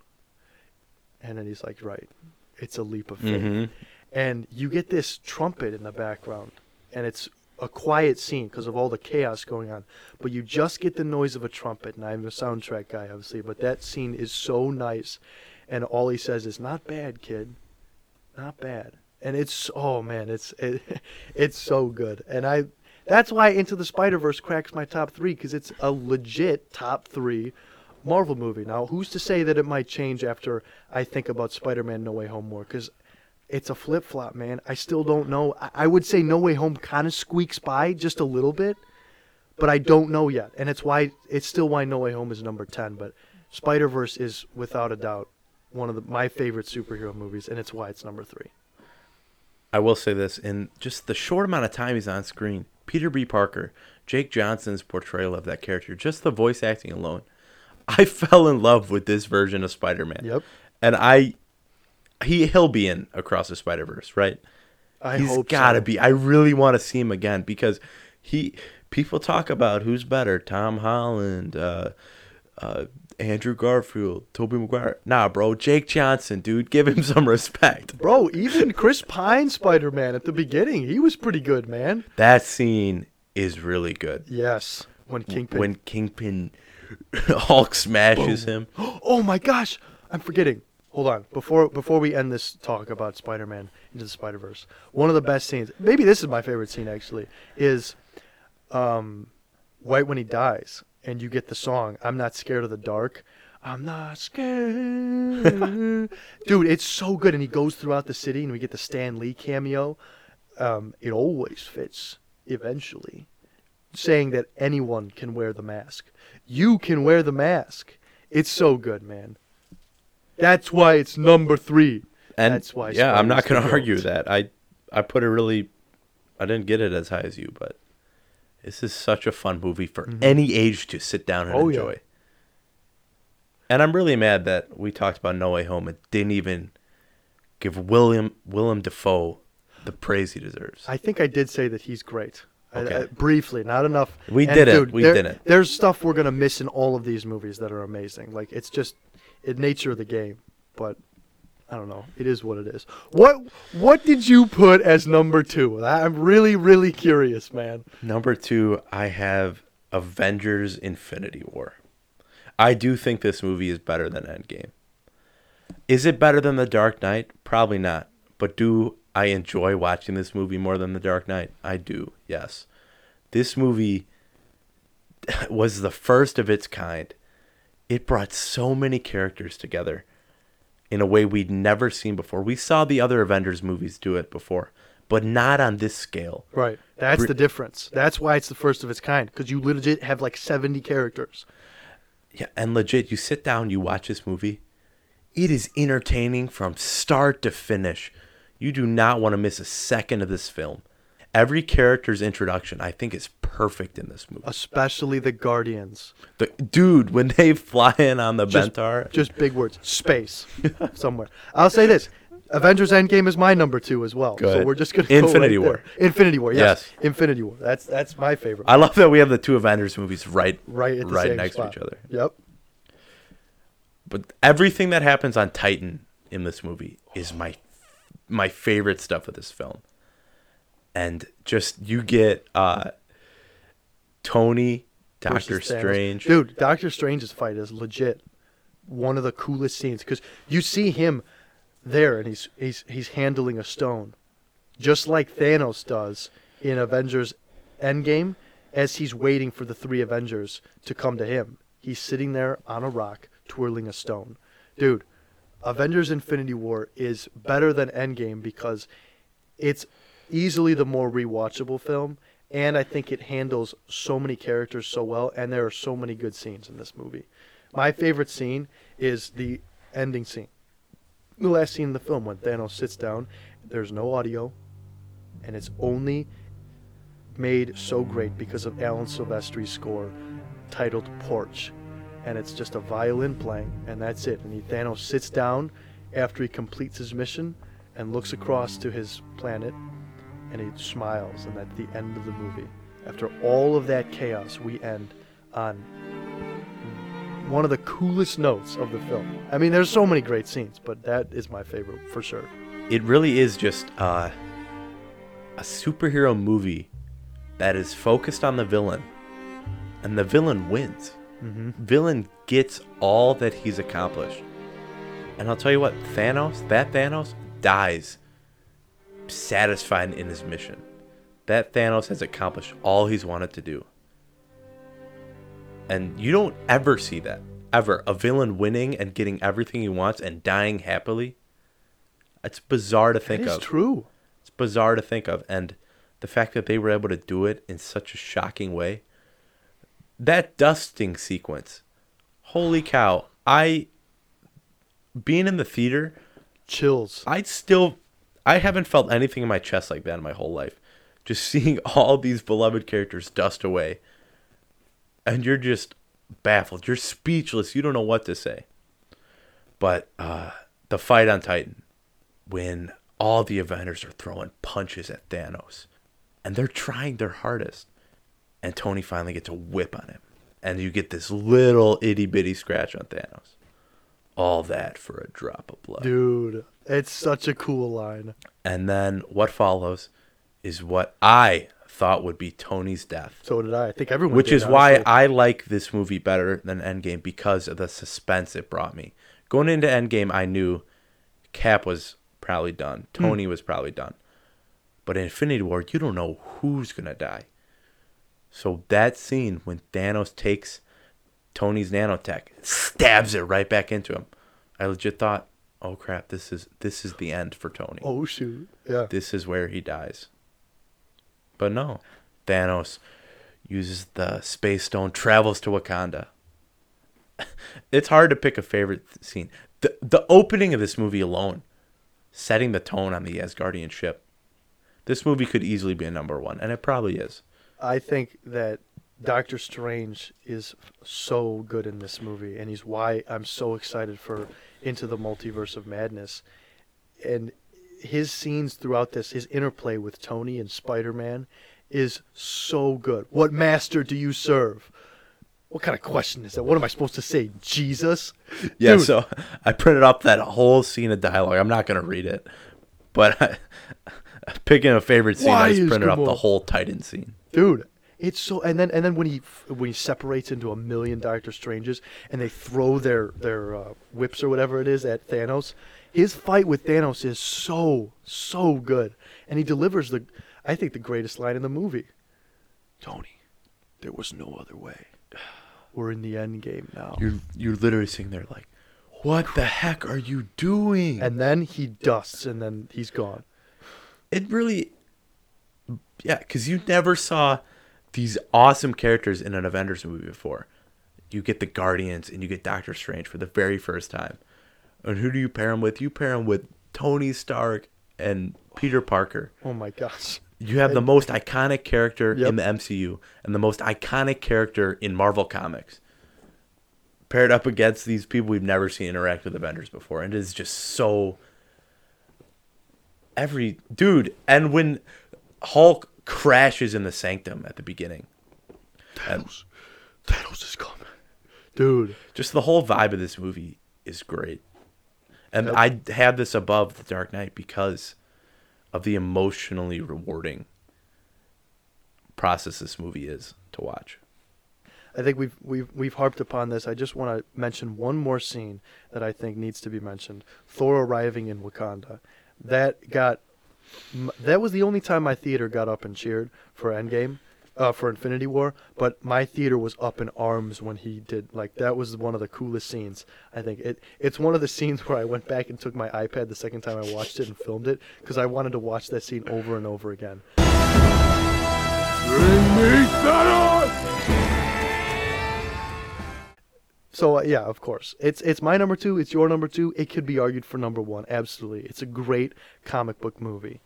[SPEAKER 8] and then he's like, "Right, it's a leap of faith,"
[SPEAKER 9] Mhm.
[SPEAKER 8] and you get this trumpet in the background, and it's a quiet scene because of all the chaos going on, but you just get the noise of a trumpet. And I'm a soundtrack guy, obviously, but that scene is so nice, and all he says is, "Not bad, kid, not bad." And it's oh man, it's it, [LAUGHS] it's so good, and I that's why Into the Spider Verse cracks my top three because it's a legit top three Marvel movie. Now, who's to say that it might change after I think about Spider Man No Way Home more? Because it's a flip flop, man. I still don't know. I, would say No Way Home kind of squeaks by just a little bit, but I don't know yet, and it's why it's still why No Way Home is number ten. But Spider Verse is without a doubt one of the, my favorite superhero movies, and it's why it's number three.
[SPEAKER 9] I will say this in just the short amount of time he's on screen, Peter B. Parker, Jake Johnson's portrayal of that character, just the voice acting alone, I fell in love with this version of Spider-Man.
[SPEAKER 8] Yep.
[SPEAKER 9] And I, he he'll be in Across the Spider Verse, right?
[SPEAKER 8] I
[SPEAKER 9] He's
[SPEAKER 8] hope
[SPEAKER 9] gotta
[SPEAKER 8] so.
[SPEAKER 9] be. I really want to see him again because he. People talk about who's better, Tom Holland, uh, uh, Andrew Garfield, Tobey Maguire. Nah, bro, Jake Johnson, dude, give him [LAUGHS] some respect.
[SPEAKER 8] Bro, even Chris Pine Spider Man at the beginning, he was pretty good, man.
[SPEAKER 9] That scene is really good.
[SPEAKER 8] Yes, when Kingpin.
[SPEAKER 9] When Kingpin [LAUGHS] Hulk smashes
[SPEAKER 8] Boom.
[SPEAKER 9] him. [GASPS]
[SPEAKER 8] Oh my gosh, I'm forgetting. Hold on, before before we end this talk about Spider-Man into the Spider-Verse, one of the best scenes, maybe this is my favorite scene actually, is um, right when he dies, and you get the song "I'm Not Scared of the Dark." I'm not scared, [LAUGHS] dude. It's so good, and he goes throughout the city, and we get the Stan Lee cameo. Um, it always fits eventually, saying that anyone can wear the mask. You can wear the mask. It's so good, man. That's why it's number three.
[SPEAKER 9] And
[SPEAKER 8] That's why.
[SPEAKER 9] yeah, I'm not going to argue that. I I put it really. I didn't get it as high as you, but this is such a fun movie for
[SPEAKER 8] Mhm.
[SPEAKER 9] any age to sit down and
[SPEAKER 8] Oh, yeah.
[SPEAKER 9] enjoy. And I'm really mad that we talked about No Way Home and didn't even give William Willem Dafoe the praise he deserves.
[SPEAKER 8] I think I did say that he's great.
[SPEAKER 9] Okay.
[SPEAKER 8] I- briefly, not enough.
[SPEAKER 9] We
[SPEAKER 8] And,
[SPEAKER 9] did it. We
[SPEAKER 8] there-
[SPEAKER 9] did it.
[SPEAKER 8] There's stuff we're gonna miss in all of these movies that are amazing. Like it's just nature of the game. But I don't know. It is what it is. What What did you put as number two? I'm really, really curious, man.
[SPEAKER 9] Number two, I have Avengers Infinity War. I do think this movie is better than Endgame. Is it better than The Dark Knight? Probably not. But do I enjoy watching this movie more than The Dark Knight? I do, yes. This movie [LAUGHS] was the first of its kind. It brought so many characters together in a way we'd never seen before. We saw the other Avengers movies do it before, but not on this scale.
[SPEAKER 8] Right. That's the difference. That's why it's the first of its kind. Because you legit have like 70 characters.
[SPEAKER 9] Yeah, and legit, you sit down, you watch this movie. It is entertaining from start to finish. You do not want to miss a second of this film. Every character's introduction, I think, is perfect in this movie.
[SPEAKER 8] Especially the Guardians.
[SPEAKER 9] The, dude, when they [LAUGHS] fly in on the
[SPEAKER 8] Just-
[SPEAKER 9] Benatar,
[SPEAKER 8] Just big words. Space. [LAUGHS] somewhere. I'll say this. Avengers Endgame is my number two as well.
[SPEAKER 9] Go
[SPEAKER 8] So we're just gonna
[SPEAKER 9] Infinity
[SPEAKER 8] go right
[SPEAKER 9] War.
[SPEAKER 8] there. Infinity War, yes.
[SPEAKER 9] Yes.
[SPEAKER 8] Infinity War. That's that's my favorite.
[SPEAKER 9] I love that we have the two Avengers movies right,
[SPEAKER 8] right
[SPEAKER 9] right next
[SPEAKER 8] spot.
[SPEAKER 9] to each other.
[SPEAKER 8] Yep.
[SPEAKER 9] But everything that happens on Titan in this movie is my my favorite stuff of this film. And just you get uh Tony, Doctor. Strange.
[SPEAKER 8] Dude, Doctor Strange's fight is legit one of the coolest scenes because you see him there and he's he's he's handling a stone, just like Thanos does in Avengers Endgame, as he's waiting for the three Avengers to come to him. He's sitting there on a rock twirling a stone. Dude, Avengers Infinity War is better than Endgame because it's easily the more rewatchable film and I think it handles so many characters so well and there are so many good scenes in this movie. My favorite scene is the ending scene. The last scene in the film when Thanos sits down, there's no audio and it's only made so great because of Alan Silvestri's score titled Porch. And it's just a violin playing, and that's it. And he, Thanos sits down after he completes his mission and looks across to his planet and he smiles. And at the end of the movie, after all of that chaos, we end on one of the coolest notes of the film. I mean, there's so many great scenes, but that is my favorite for sure.
[SPEAKER 9] It really is just uh, a superhero movie that is focused on the villain, and the villain wins.
[SPEAKER 8] Mhm.
[SPEAKER 9] Villain gets all that he's accomplished. And I'll tell you what, Thanos, that Thanos dies satisfied in his mission. That Thanos has accomplished all he's wanted to do. And you don't ever see that. Ever. A villain winning and getting everything he wants and dying happily. It's bizarre to think of.
[SPEAKER 8] true.
[SPEAKER 9] It's bizarre to think of. And the fact that they were able to do it in such a shocking way. That dusting sequence. Holy cow. I being in the theater
[SPEAKER 8] chills.
[SPEAKER 9] I'd still I haven't felt anything in my chest like that in my whole life. Just [LAUGHS] seeing all these beloved characters dust away. And you're just baffled. You're speechless. You don't know what to say. But uh the fight on Titan when all the Avengers are throwing punches at Thanos and they're trying their hardest and Tony finally gets a whip on him and you get this little itty bitty scratch on Thanos. All that for a drop of blood.
[SPEAKER 8] Dude, it's such a cool line.
[SPEAKER 9] And then what follows is what I thought would be Tony's death.
[SPEAKER 8] So did I. I think everyone
[SPEAKER 9] Which
[SPEAKER 8] did,
[SPEAKER 9] is why. I like this movie better than Endgame because of the suspense it brought me. Going into Endgame, I knew Cap was probably done.
[SPEAKER 8] Hmm.
[SPEAKER 9] Tony was probably done. But in Infinity War, you don't know who's going to die. So that scene when Thanos takes Tony's nanotech, stabs it right back into him. I legit thought, "Oh crap, this is this is the end for Tony."
[SPEAKER 8] Oh shoot. Yeah.
[SPEAKER 9] This is where he dies. But no, Thanos uses the space stone, travels to Wakanda. [LAUGHS] it's hard to pick a favorite scene. The the opening of this movie alone, setting the tone on the Asgardian ship. This movie could easily be a number one, and it probably is.
[SPEAKER 8] I think that Doctor Strange is so good in this movie, and he's why I'm so excited for Into the Multiverse of Madness. And his scenes throughout this, his interplay with Tony and Spider Man, is so good. What master do you serve? What kind of question is that? What am I supposed to say? Jesus?
[SPEAKER 9] Yeah,
[SPEAKER 8] Dude,
[SPEAKER 9] so I printed up that whole scene of dialogue. I'm not going to read it, but I, [LAUGHS] picking a favorite scene,
[SPEAKER 8] Why
[SPEAKER 9] I just printed up the whole Titan scene.
[SPEAKER 8] dude it's so and then and then when he when he separates into a million doctor stranges and they throw their their uh, whips or whatever it is at thanos his fight with thanos is so so good. And he delivers the i think the greatest line in the movie. Tony there was no other way. We're in the end game now.
[SPEAKER 9] You're you're literally sitting there like, what the heck are you doing?
[SPEAKER 8] and then he dusts and then he's gone.
[SPEAKER 9] It really, yeah, because you never saw these awesome characters in an Avengers movie before. You get the Guardians and you get Doctor Strange for the very first time. And who do you pair him with? You pair him with Tony Stark and Peter Parker.
[SPEAKER 8] oh my gosh
[SPEAKER 9] You have the most iconic character
[SPEAKER 8] Yep.
[SPEAKER 9] in the MCU and the most iconic character in Marvel Comics. Paired up against these people we've never seen interact with Avengers before. And it is just so. Every. Dude, and when Hulk crashes in the sanctum at the beginning.
[SPEAKER 8] Thanos. Thanos is coming. Dude.
[SPEAKER 9] Just the whole vibe of this movie is great. And. I had this above The Dark Knight because of the emotionally rewarding process this movie is to watch.
[SPEAKER 8] I think we've we've we've harped upon this. I just want to mention one more scene that I think needs to be mentioned. Thor arriving in Wakanda. That got that was the only time my theater got up and cheered for Endgame, uh, for Infinity War. But my theater was up in arms when he did. Like that was one of the coolest scenes. I think it it's one of the scenes where I went back and took my iPad the second time I watched it and filmed it because I wanted to watch that scene over and over again. So uh, yeah, of course, it's it's my number two. It's your number two. It could be argued for number one. Absolutely, it's a great comic book movie.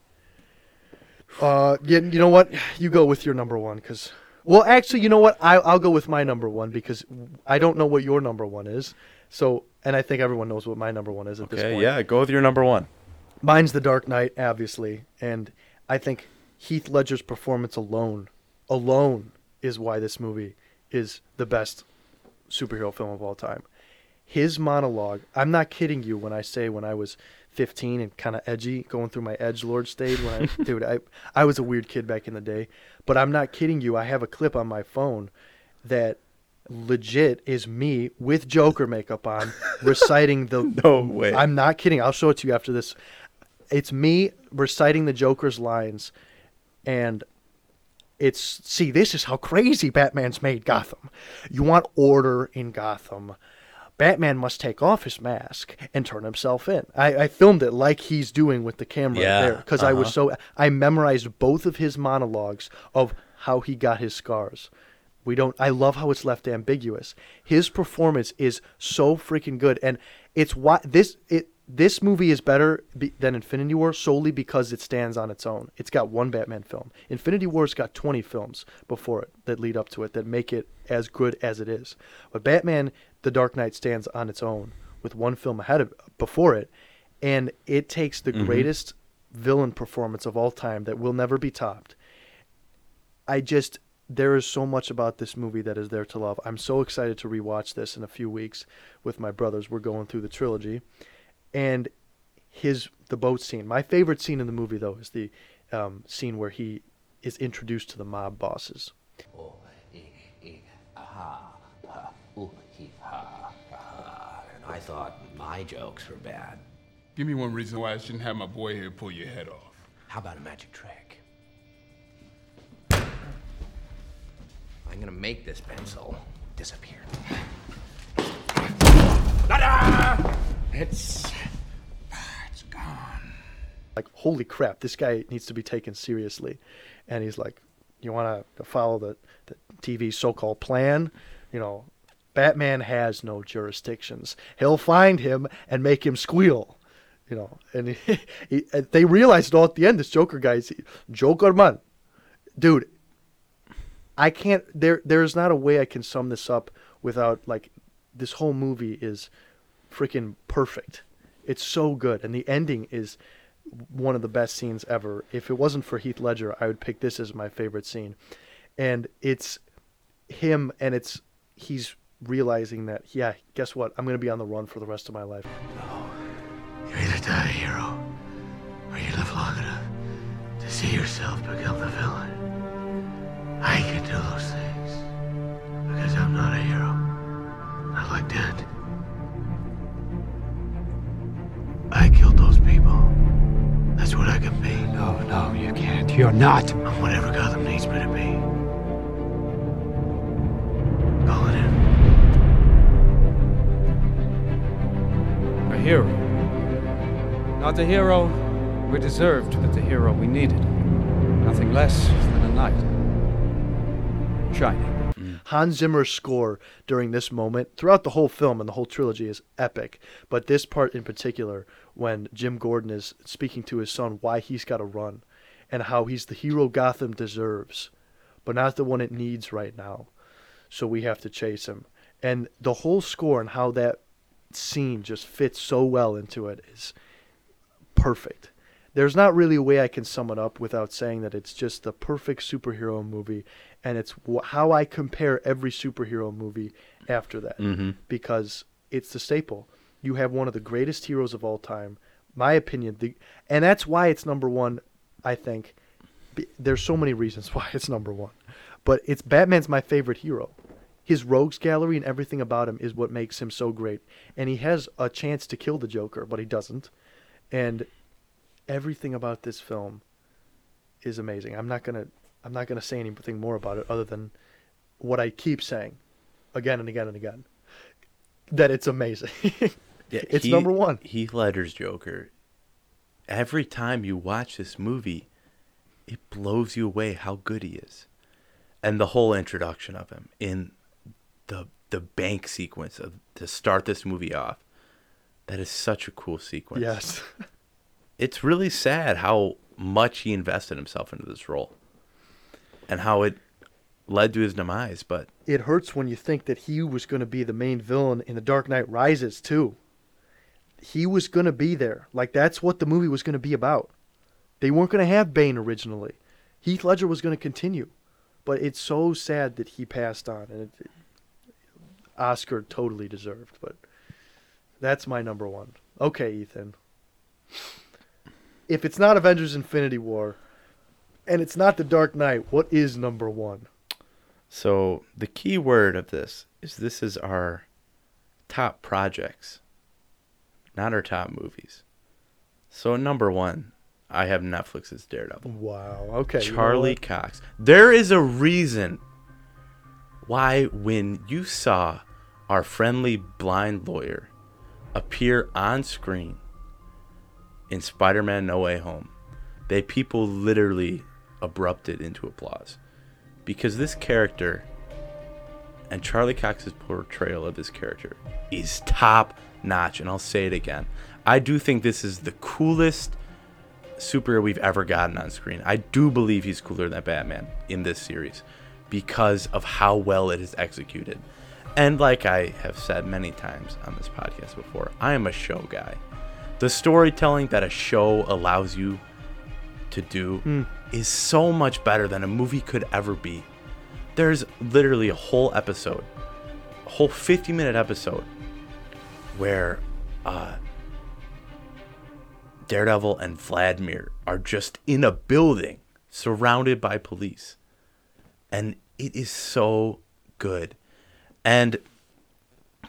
[SPEAKER 8] Uh, yeah, you know what? You go with your number one because, well, actually, you know what? I I'll go with my number one because I don't know what your number one is. So, and I think everyone knows what my number one is at this
[SPEAKER 9] Okay,
[SPEAKER 8] point.
[SPEAKER 9] yeah, go with your number one.
[SPEAKER 8] Mine's The Dark Knight, obviously, and I think Heath Ledger's performance alone, alone, is why this movie is the best superhero film of all time. His monologue, I'm not kidding you when I say when I was 15 and kind of edgy, going through my edge lord stage. When I, [LAUGHS] dude, I I was a weird kid back in the day, but I'm not kidding you. I have a clip on my phone that legit is me with Joker makeup on [LAUGHS] reciting the.
[SPEAKER 9] No way.
[SPEAKER 8] I'm not kidding. I'll show it to you after this. It's me reciting the Joker's lines, and it's see this is how crazy Batman's made Gotham. You want order in Gotham. Batman must take off his mask and turn himself in. I, I filmed it like he's doing with the camera
[SPEAKER 9] Yeah,
[SPEAKER 8] there because I was
[SPEAKER 9] uh-huh.
[SPEAKER 8] so I memorized both of his monologues of how he got his scars. We don't. I love how it's left ambiguous. His performance is so freaking good, and it's why this it this movie is better be, than Infinity War solely because it stands on its own. It's got one Batman film. Infinity War's got 20 films before it that lead up to it that make it as good as it is. But Batman: The Dark Knight stands on its own with one film ahead of before it, and it takes the
[SPEAKER 9] Mhm.
[SPEAKER 8] greatest villain performance of all time that will never be topped. I just there is so much about this movie that is there to love. I'm so excited to rewatch this in a few weeks with my brothers. We're going through the trilogy, and his the boat scene. My favorite scene in the movie though is the um, scene where he is introduced to the mob bosses.
[SPEAKER 18] And I thought my jokes were bad.
[SPEAKER 19] Give me one reason why I shouldn't have my boy here pull your head off.
[SPEAKER 18] How about a magic trick? I'm gonna make this pencil disappear. Ta-da! It's it's gone.
[SPEAKER 8] Like holy crap, this guy needs to be taken seriously, and he's like, you want to follow the the TV so-called plan, you know. Batman has no jurisdictions. He'll find him and make him squeal. you know, and [LAUGHS] he, he, they realized all at the end. This Joker guy's Joker man, dude. I can't. There, there's not a way I can sum this up without like, this whole movie is freaking perfect. It's so good, and the ending is one of the best scenes ever. If it wasn't for Heath Ledger, I would pick this as my favorite scene. And it's him, and it's he's realizing that, yeah, guess what? I'm going to be on the run for the rest of my life. No.
[SPEAKER 11] You either die a hero, or you live long enough to see yourself become the villain. I can do those things because I'm not a hero. Not like that. I killed those people. That's what I can be.
[SPEAKER 20] No, no, you can't. You're not.
[SPEAKER 11] I'm whatever Gotham needs me to be. Call it in.
[SPEAKER 20] A hero. Not the hero we deserved, but the hero we needed. Nothing less than a knight. Shining.
[SPEAKER 8] Hans Zimmer's score during this moment, throughout the whole film and the whole trilogy, is epic. But this part in particular, when Jim Gordon is speaking to his son why he's got to run and how he's the hero Gotham deserves, but not the one it needs right now. So we have to chase him. And the whole score and how that scene just fits so well into it is perfect. There's not really a way I can sum it up without saying that it's just the perfect superhero movie, and it's wh- how I compare every superhero movie after that
[SPEAKER 9] Mhm.
[SPEAKER 8] because it's the staple. You have one of the greatest heroes of all time, my opinion, the, and that's why it's number one. I think there's so many reasons [LAUGHS] why it's number one, but it's Batman's my favorite hero. His rogues gallery and everything about him is what makes him so great, and he has a chance to kill the Joker, but he doesn't, and everything about this film is amazing. I'm not gonna I'm not gonna say anything more about it other than what I keep saying, again and again and again, that it's amazing.
[SPEAKER 9] Yeah, [LAUGHS]
[SPEAKER 8] it's
[SPEAKER 9] Heath-
[SPEAKER 8] number one.
[SPEAKER 9] Heath Ledger's Joker. Every time you watch this movie, it blows you away how good he is, and the whole introduction of him in the the bank sequence of to start this movie off. That is such a cool sequence.
[SPEAKER 8] Yes. [LAUGHS]
[SPEAKER 9] it's really sad how much he invested himself into this role, and how it led to his demise. But
[SPEAKER 8] It hurts when you think that he was going to be the main villain in The Dark Knight Rises too. He was going to be there. Like that's what the movie was going to be about. They weren't going to have Bane originally. Heath Ledger was going to continue, but it's so sad that he passed on, and it, Oscar totally deserved. But that's my number one. Okay, Ethan. If it's not Avengers: Infinity War, and it's not The Dark Knight, what is number one?
[SPEAKER 9] So the key word of this is this is our top projects, not our top movies. So number one, I have Netflix's Daredevil.
[SPEAKER 8] Wow. Okay. you know
[SPEAKER 9] Charlie? Cox. There is a reason why when you saw our friendly blind lawyer appear on screen in Spider-Man No Way Home, they people literally abrupted into applause because this character and Charlie Cox's portrayal of this character is top notch and I'll say it again. I do think this is the coolest superhero we've ever gotten on screen. I do believe he's cooler than Batman in this series because of how well it is executed. And like I have said many times on this podcast before, I am a show guy. The storytelling that a show allows you to do
[SPEAKER 8] Hmm.
[SPEAKER 9] is so much better than a movie could ever be. There's literally a whole episode, a whole 50 minute episode, where uh, Daredevil and Vladimir are just in a building surrounded by police. And it is so good. And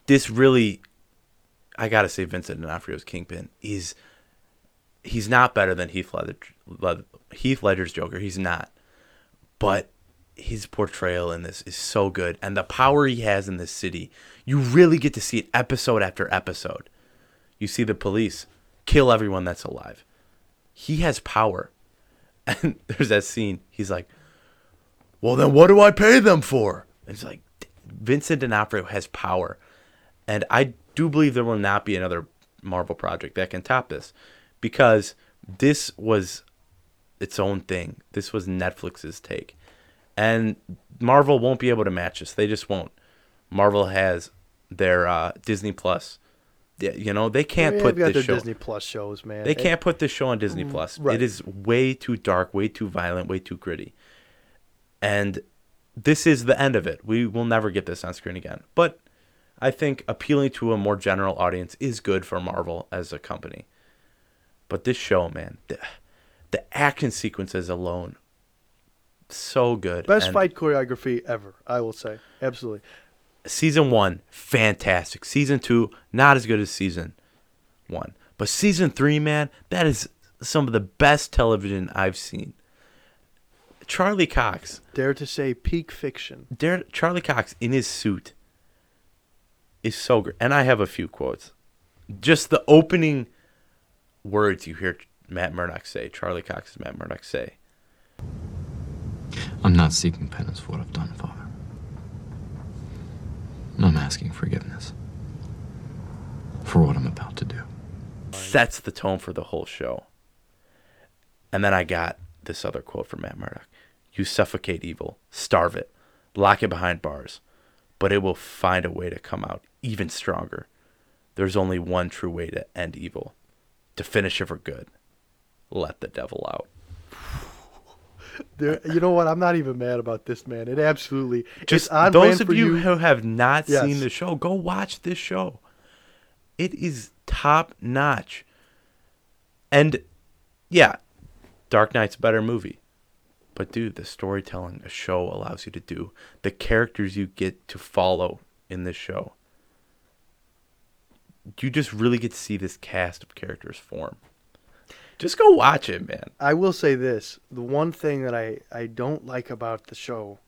[SPEAKER 9] this really, I gotta say, Vincent D'Onofrio's Kingpin is, he's not better than Heath, Ledger, Led- Heath Ledger's Joker. He's not. But his portrayal in this is so good. And the power he has in this city, you really get to see it episode after episode. You see the police kill everyone that's alive. He has power. [LAUGHS] And there's that scene. He's like, well, then what do I pay them for? And it's like, Vincent D'Onofrio has power. And I do believe there will not be another Marvel project that can top this because this was its own thing. This was Netflix's take. And Marvel won't be able to match this. They just won't. Marvel has their uh, Disney Plus. You know, they can't
[SPEAKER 8] Yeah,
[SPEAKER 9] put
[SPEAKER 8] got
[SPEAKER 9] this
[SPEAKER 8] their
[SPEAKER 9] show.
[SPEAKER 8] Disney Plus shows, man.
[SPEAKER 9] They
[SPEAKER 8] It-
[SPEAKER 9] can't put this show on Disney
[SPEAKER 8] Mm,
[SPEAKER 9] Plus.
[SPEAKER 8] right.
[SPEAKER 9] It is way too dark, way too violent, way too gritty. And this is the end of it. We will never get this on screen again. But I think appealing to a more general audience is good for Marvel as a company. But this show, man, the, the action sequences alone, so good.
[SPEAKER 8] Best
[SPEAKER 9] And
[SPEAKER 8] fight choreography ever, I will say. Absolutely.
[SPEAKER 9] Season one, fantastic. Season two, not as good as season one. But season three, man, that is some of the best television I've seen. Charlie Cox,
[SPEAKER 8] Dare to say peak fiction.
[SPEAKER 9] Dare, Charlie Cox in his suit is so great. And I have a few quotes. Just the opening words you hear Matt Murdock say, Charlie Cox's Matt Murdock say.
[SPEAKER 21] I'm not seeking penance for what I've done, Father. I'm asking forgiveness for what I'm about to do.
[SPEAKER 9] sets the tone for the whole show. And then I got this other quote from Matt Murdock You suffocate evil, starve it, lock it behind bars, but it will find a way to come out even stronger. There's only one true way to end evil to finish it for good. Let the devil out. [SIGHS]
[SPEAKER 8] There, you know what? I'm not even mad about this, man. It absolutely
[SPEAKER 9] Just those of
[SPEAKER 8] for
[SPEAKER 9] you, who have not
[SPEAKER 8] Yes.
[SPEAKER 9] seen the show, go watch this show. It is top notch. And yeah, Dark Knight's a better movie. But dude, the storytelling a show allows you to do, the characters you get to follow in this show. You just really get to see this cast of characters form. Just go watch it, man.
[SPEAKER 8] I will say this: the one thing that I I don't like about the show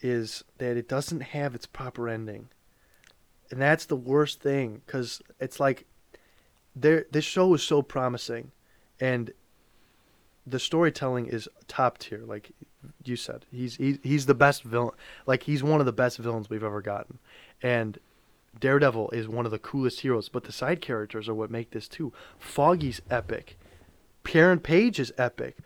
[SPEAKER 8] is that it doesn't have its proper ending, and that's the worst thing because it's like there this show is so promising, and the storytelling is top tier. Like you said, he's he's he's the best villain. Like he's one of the best villains we've ever gotten, and Daredevil is one of the coolest heroes. But the side characters are what make this too. Foggy's epic. Karen Page is epic.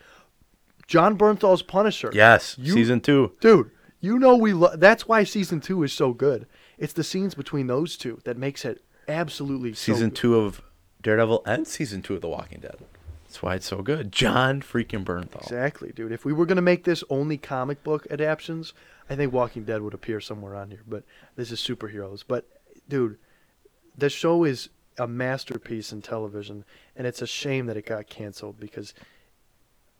[SPEAKER 8] Jon Bernthal's Punisher.
[SPEAKER 9] Yes, season two.
[SPEAKER 8] Dude, you know we lo- that's why season 2 is so good. It's the scenes between those two that makes it absolutely so
[SPEAKER 9] Season
[SPEAKER 8] good.
[SPEAKER 9] two of Daredevil and season two of The Walking Dead. That's why it's so good. Jon freaking Bernthal.
[SPEAKER 8] Exactly, dude. If we were going to make this only comic book adaptions, I think Walking Dead would appear somewhere on here, but this is superheroes. But dude, the show is a masterpiece in television, and it's a shame that it got canceled because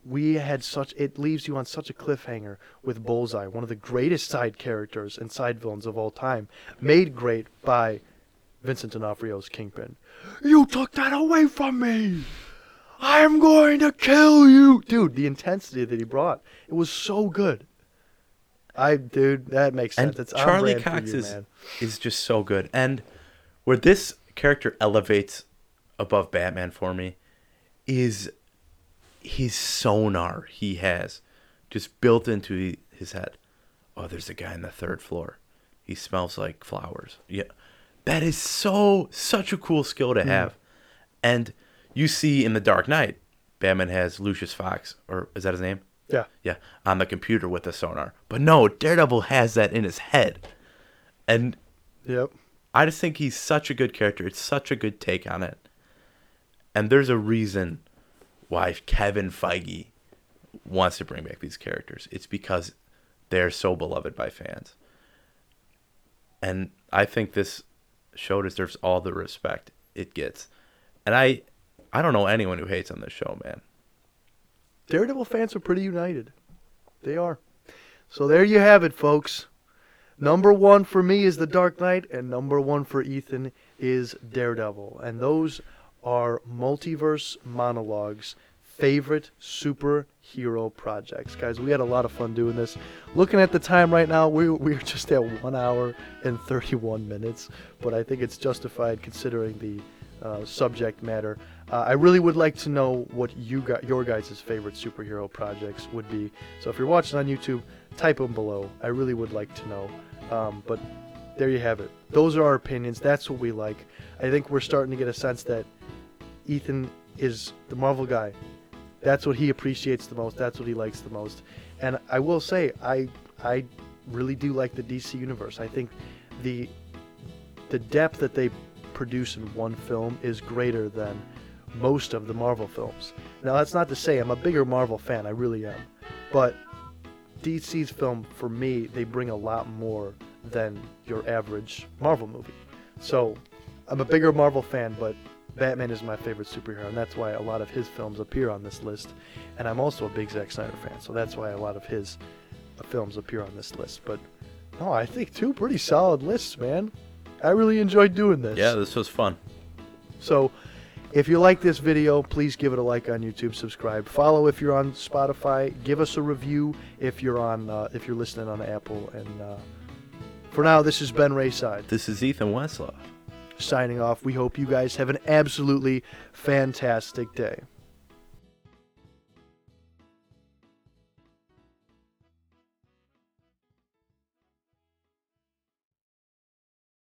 [SPEAKER 8] we had such it leaves you on such a cliffhanger with Bullseye, one of the greatest side characters and side villains of all time, made great by Vincent D'Onofrio's Kingpin. You took that away from me. I'm going to kill you, dude. The intensity that he brought, it was so good. I, dude, that makes sense.
[SPEAKER 9] And
[SPEAKER 8] It's
[SPEAKER 9] Charlie Cox
[SPEAKER 8] you,
[SPEAKER 9] is
[SPEAKER 8] man.
[SPEAKER 9] is just so good. And where this character elevates above Batman for me is his sonar he has just built into his head. Oh, there's a guy on the third floor. He smells like flowers. Yeah. That is so such a cool skill to
[SPEAKER 8] Mm.
[SPEAKER 9] have. And you see in the Dark Knight, Batman has Lucius Fox, or is that his name?
[SPEAKER 8] Yeah.
[SPEAKER 9] Yeah, on the computer with the sonar. But no, Daredevil has that in his head. And
[SPEAKER 8] Yep.
[SPEAKER 9] I just think he's such a good character. It's such a good take on it. And there's a reason why Kevin Feige wants to bring back these characters. It's because they're so beloved by fans. And I think this show deserves all the respect it gets. And I I don't know anyone who hates on this show, man.
[SPEAKER 8] Daredevil fans are pretty united. They are. So there you have it, folks. Number one for me is The Dark Knight, and number one for Ethan is Daredevil. And those are multiverse monologues, favorite superhero projects. Guys, we had a lot of fun doing this. Looking at the time right now, we, we're just at one hour and 31 minutes, but I think it's justified considering the uh, subject matter. Uh, I really would like to know what you got, your guys' favorite superhero projects would be. So if you're watching on YouTube, type them below. I really would like to know. Um, but there you have it. Those are our opinions. That's what we like. I think we're starting to get a sense that Ethan is the Marvel guy. That's what he appreciates the most. That's what he likes the most. And I will say, I I really do like the DC universe. I think the the depth that they produce in one film is greater than most of the Marvel films. Now that's not to say I'm a bigger Marvel fan. I really am, but DC's film for me they bring a lot more than your average Marvel movie. So I'm a bigger Marvel fan, but Batman is my favorite superhero, and that's why a lot of his films appear on this list. And I'm also a big Zack Snyder fan, so that's why a lot of his uh, films appear on this list. But no, I think two pretty solid lists, man. I really enjoyed doing this.
[SPEAKER 9] Yeah, this was fun.
[SPEAKER 8] So, if you like this video, please give it a like on YouTube, subscribe, follow if you're on Spotify, give us a review if you're on uh, if you're listening on Apple. And uh, for now, this is Ben Rayside
[SPEAKER 9] This is Ethan Westlaw.
[SPEAKER 8] signing off. We hope you guys have an absolutely fantastic day.